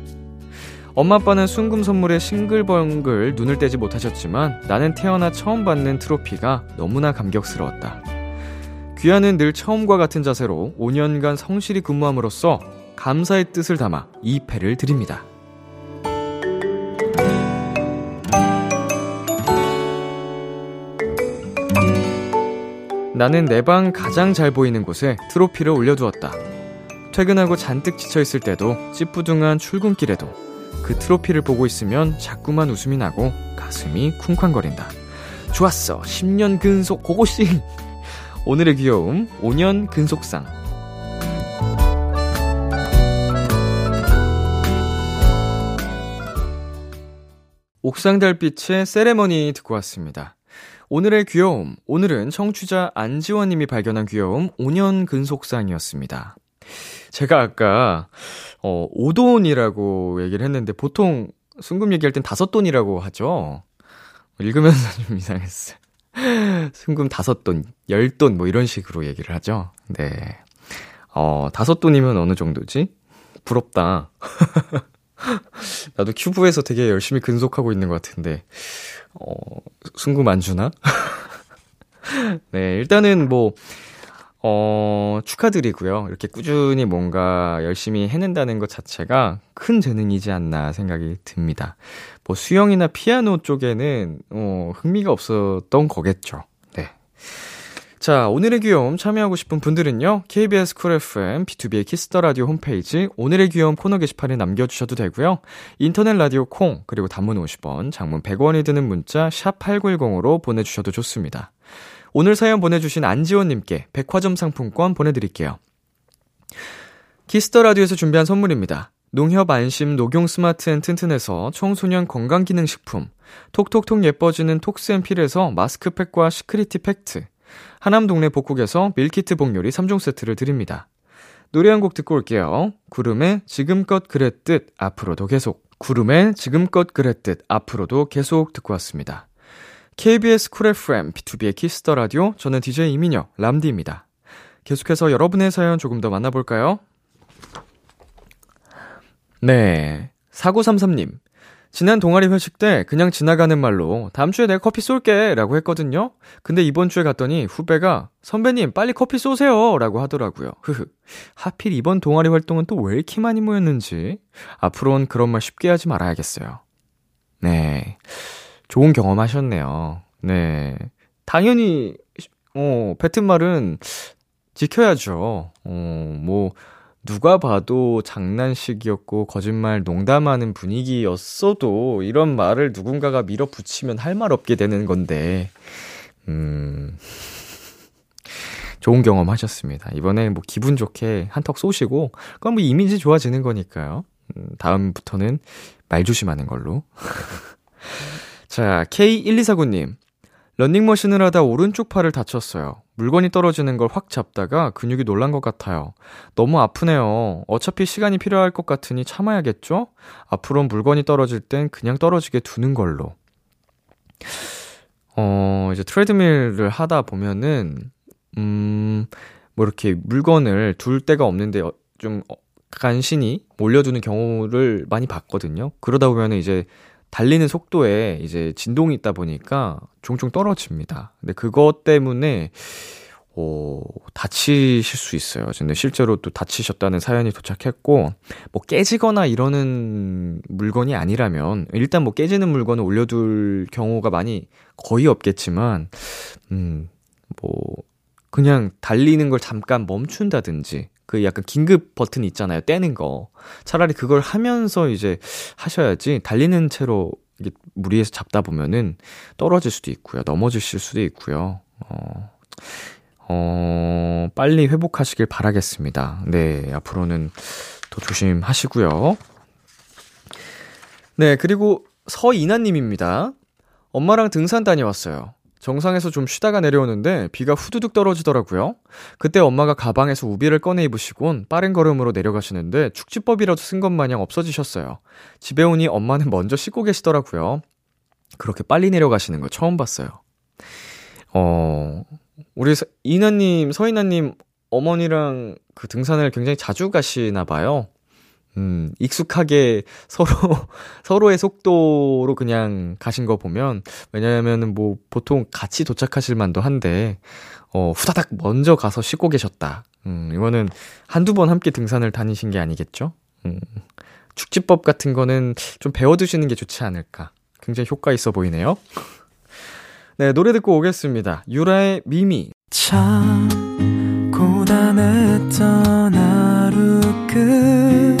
엄마 아빠는 순금 선물에 싱글벙글 눈을 떼지 못하셨지만 나는 태어나 처음 받는 트로피가 너무나 감격스러웠다. 귀하는 늘 처음과 같은 자세로 5년간 성실히 근무함으로써 감사의 뜻을 담아 이 패를 드립니다. 나는 내 방 가장 잘 보이는 곳에 트로피를 올려두었다. 퇴근하고 잔뜩 지쳐있을 때도 찌뿌둥한 출근길에도 그 트로피를 보고 있으면 자꾸만 웃음이 나고 가슴이 쿵쾅거린다. 좋았어. 10년 근속 고고싱. 오늘의 귀여움 5년 근속상. 옥상 달빛의 세레머니 듣고 왔습니다. 오늘의 귀여움. 오늘은 청취자 안지원 님이 발견한 귀여움 5년 근속상이었습니다. 제가 아까 어 5돈이라고 얘기를 했는데 보통 순금 얘기할 땐 다섯 돈이라고 하죠. 읽으면서 좀 이상했어요. 순금 다섯 돈, 열 돈 뭐 이런 식으로 얘기를 하죠. 네. 어, 다섯 돈이면 어느 정도지? 부럽다. 나도 큐브에서 되게 열심히 근속하고 있는 것 같은데, 어, 순금 안 주나? 네, 일단은 뭐, 어, 축하드리고요. 이렇게 꾸준히 뭔가 열심히 해낸다는 것 자체가 큰 재능이지 않나 생각이 듭니다. 뭐 수영이나 피아노 쪽에는, 어, 흥미가 없었던 거겠죠. 네. 자, 오늘의 귀여움 참여하고 싶은 분들은요, KBS 쿨 FM, B2B의 키스터 라디오 홈페이지, 오늘의 귀여움 코너 게시판에 남겨 주셔도 되고요. 인터넷 라디오 콩, 그리고 단문 50원, 장문 100원이 드는 문자, 샵 8910으로 보내 주셔도 좋습니다. 오늘 사연 보내주신 안지원님께 백화점 상품권 보내드릴게요. Kiss the Radio에서 준비한 선물입니다. 농협 안심 녹용 스마트 앤 튼튼에서 청소년 건강기능식품, 톡톡톡 예뻐지는 톡스앤필에서 마스크팩과 시크리티 팩트, 하남 동네 복국에서 밀키트 복요리 3종 세트를 드립니다. 노래 한 곡 듣고 올게요. 구름의 지금껏 그랬듯 앞으로도 계속. 구름의 지금껏 그랬듯 앞으로도 계속 듣고 왔습니다. KBS 쿨 FM, B2B의 키스터 라디오, 저는 DJ 이민혁, 람디입니다. 계속해서 여러분의 사연 조금 더 만나볼까요? 네. 4933님. 지난 동아리 회식 때 그냥 지나가는 말로 다음 주에 내가 커피 쏠게 라고 했거든요. 근데 이번 주에 갔더니 후배가 선배님 빨리 커피 쏘세요 라고 하더라고요. 흐흐. 하필 이번 동아리 활동은 또 왜 이렇게 많이 모였는지 앞으로는 그런 말 쉽게 하지 말아야겠어요. 네. 좋은 경험 하셨네요. 네. 당연히, 어, 뱉은 말은 지켜야죠. 어, 뭐, 누가 봐도 장난식이었고 거짓말 농담하는 분위기였어도 이런 말을 누군가가 밀어붙이면 할 말 없게 되는 건데, 음, 좋은 경험 하셨습니다. 이번에 뭐 기분 좋게 한턱 쏘시고, 그건 뭐 이미지 좋아지는 거니까요. 음, 다음부터는 말 조심하는 걸로. 자, K1249님. 런닝머신을 하다 오른쪽 팔을 다쳤어요. 물건이 떨어지는 걸 확 잡다가 근육이 놀란 것 같아요. 너무 아프네요. 어차피 시간이 필요할 것 같으니 참아야겠죠? 앞으로 물건이 떨어질 땐 그냥 떨어지게 두는 걸로. 어, 이제 트레드밀을 하다 보면은, 음, 뭐 이렇게 물건을 둘 데가 없는데 어, 좀 어, 간신히 몰려두는 경우를 많이 봤거든요. 그러다 보면은 이제 달리는 속도에 이제 진동이 있다 보니까 종종 떨어집니다. 근데 그것 때문에 어, 다치실 수 있어요. 근데 실제로 또 다치셨다는 사연이 도착했고, 뭐 깨지거나 이러는 물건이 아니라면, 일단 뭐 깨지는 물건을 올려둘 경우가 많이 거의 없겠지만, 음, 뭐, 그냥 달리는 걸 잠깐 멈춘다든지, 그 약간 긴급 버튼 있잖아요. 떼는 거. 차라리 그걸 하면서 이제 하셔야지 달리는 채로 이게 무리해서 잡다 보면은 떨어질 수도 있고요. 넘어지실 수도 있고요. 어, 어, 빨리 회복하시길 바라겠습니다. 네, 앞으로는 더 조심하시고요. 네, 그리고 서이나님입니다. 엄마랑 등산 다녀왔어요. 정상에서 좀 쉬다가 내려오는데 비가 후두둑 떨어지더라고요. 그때 엄마가 가방에서 우비를 꺼내 입으시곤 빠른 걸음으로 내려가시는데 축지법이라도 쓴 것 마냥 없어지셨어요. 집에 오니 엄마는 먼저 씻고 계시더라고요. 그렇게 빨리 내려가시는 거 처음 봤어요. 어, 우리 서, 이나님, 서이나님 어머니랑 그 등산을 굉장히 자주 가시나 봐요. 음, 익숙하게 서로, 서로의 속도로 그냥 가신 거 보면, 왜냐면은 뭐, 보통 같이 도착하실 만도 한데, 어, 후다닥 먼저 가서 쉬고 계셨다. 음, 이거는 한두 번 함께 등산을 다니신 게 아니겠죠? 음, 축지법 같은 거는 좀 배워두시는 게 좋지 않을까. 굉장히 효과 있어 보이네요. 네, 노래 듣고 오겠습니다. 유라의 미미. 참 고단했던 하루 끝널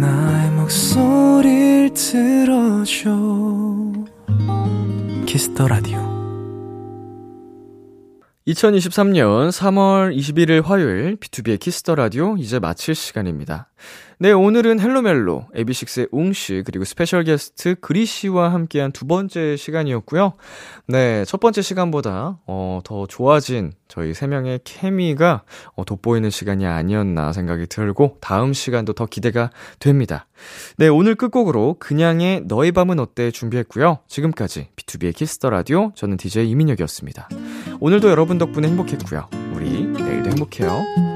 나의 목소리를 들어줘 Kiss the Radio 2023년 3월 21일 화요일 B2B의 키스터 라디오 이제 마칠 시간입니다. 네, 오늘은 헬로멜로, 에비식스의 웅씨, 그리고 스페셜 게스트 그리씨와 함께한 두 번째 시간이었고요. 네, 첫 번째 시간보다, 어, 더 좋아진 저희 세 명의 케미가, 어, 돋보이는 시간이 아니었나 생각이 들고, 다음 시간도 더 기대가 됩니다. 네, 오늘 끝곡으로, 그냥의 너의 밤은 어때 준비했고요. 지금까지 B2B의 키스터 라디오, 저는 DJ 이민혁이었습니다. 오늘도 여러분 덕분에 행복했고요. 우리 내일도 행복해요.